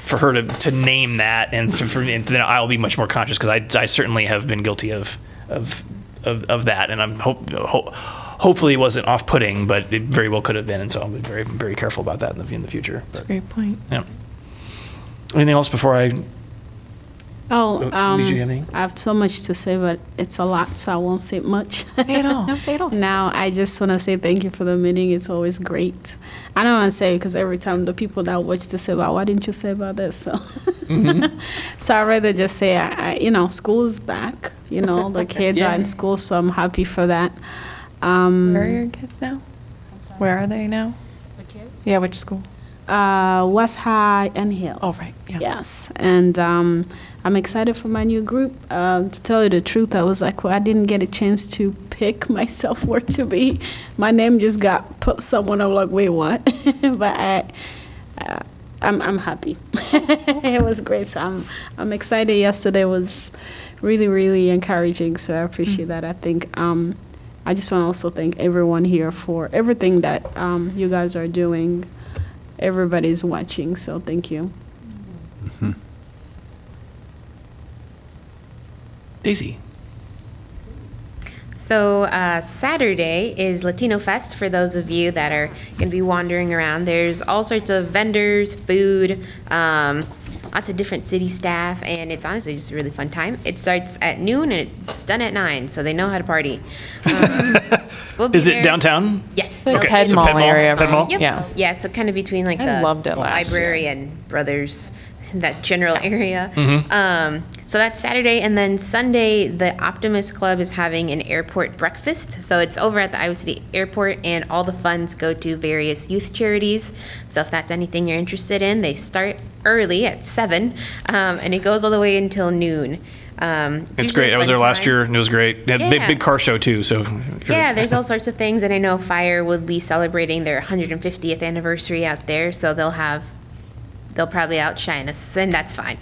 for her to, to name that and, for, for, and then I'll be much more conscious because I, I certainly have been guilty of of of, of that and I'm hope, ho- hopefully it wasn't off putting but it very well could have been and so I'll be very very careful about that in the, in the future. That's but, a Great point. yeah. Anything else before I Oh, um, did you have anything? I have so much to say, but it's a lot, so I won't say much. Say it all. No, say it all. Now, I just want to say thank you for the meeting. It's always great. I don't want to say because every time the people that watch this say "Well, why didn't you say about this? So, Mm-hmm. so I'd rather just say, I, I, you know, school is back. You know, the kids are in school, so I'm happy for that. Um, Where are your kids now? Where are they now? The kids? Yeah, which school? Uh, West High and Hills. Oh, right, yeah. Yes, and um, I'm excited for my new group. Uh, to tell you the truth, I was like, well, I didn't get a chance to pick myself where to be. My name just got put someone. I'm like, wait, what? but I, uh, I'm I'm happy. it was great. So I'm I'm excited. Yesterday was really really encouraging. So I appreciate that. I think. Um, I just want to also thank everyone here for everything that um, you guys are doing everybody's watching, so thank you. Daisy. So uh, Saturday is Latino Fest for those of you that are going to be wandering around. There's all sorts of vendors, food, um, lots of different city staff, and it's honestly just a really fun time. It starts at noon and it's done at nine, so they know how to party. Um, we'll be Is it there- downtown? Yes. The they'll- Ped so Mall Ped Mall- area. Ped Mall? Yep. Yeah. Yeah, so kind of between like I the loved it last library and Brothers, that general area. Mm-hmm. Um, so that's Saturday, and then Sunday, the Optimist Club is having an airport breakfast. So it's over at the Iowa City Airport, and all the funds go to various youth charities. So if that's anything you're interested in, they start early at seven, um, and it goes all the way until noon. Um, It's great. I was fun there last year and it was great. They had a big, big car show too. So, Yeah, there's all sorts of things, and I know Fire will be celebrating their 150th anniversary out there, so they'll have, they'll probably outshine us, and that's fine.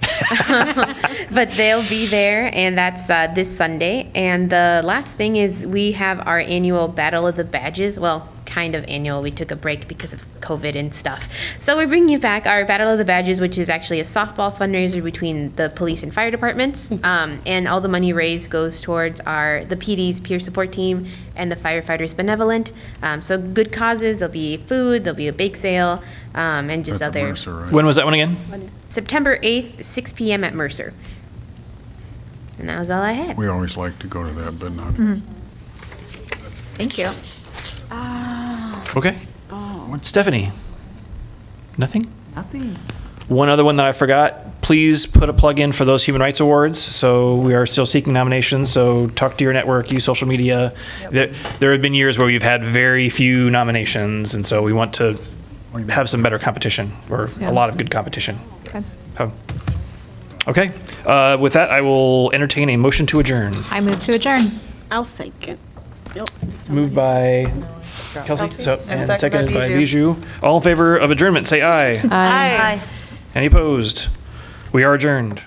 but they'll be there, and that's uh, this Sunday. And the last thing is we have our annual Battle of the Badges. Well, kind of annual. We took a break because of COVID and stuff. So we're bringing back our Battle of the Badges, which is actually a softball fundraiser between the police and fire departments. Um, and all the money raised goes towards our the PD's peer support team and the firefighters benevolent. Um, so good causes. There'll be food. There'll be a bake sale, um, and just That's at other. Mercer, right? when was that one again? September 8th, 6 p.m. at Mercer. And that was all I had. We always like to go to that, but not, Thank you. Okay. Stephanie? Nothing? Nothing. One other one that I forgot, please put a plug in for those Human Rights Awards. So we are still seeking nominations, so talk to your network, use social media. There, there have been years where we've had very few nominations, and so we want to have some better competition, or a lot of good competition. So- Okay, uh, with that, I will entertain a motion to adjourn. I move to adjourn. I'll second. Moved by Kelsey, so, And and seconded seconded by by Bijou. All in favor of adjournment, say aye. Aye. Any opposed? We are adjourned.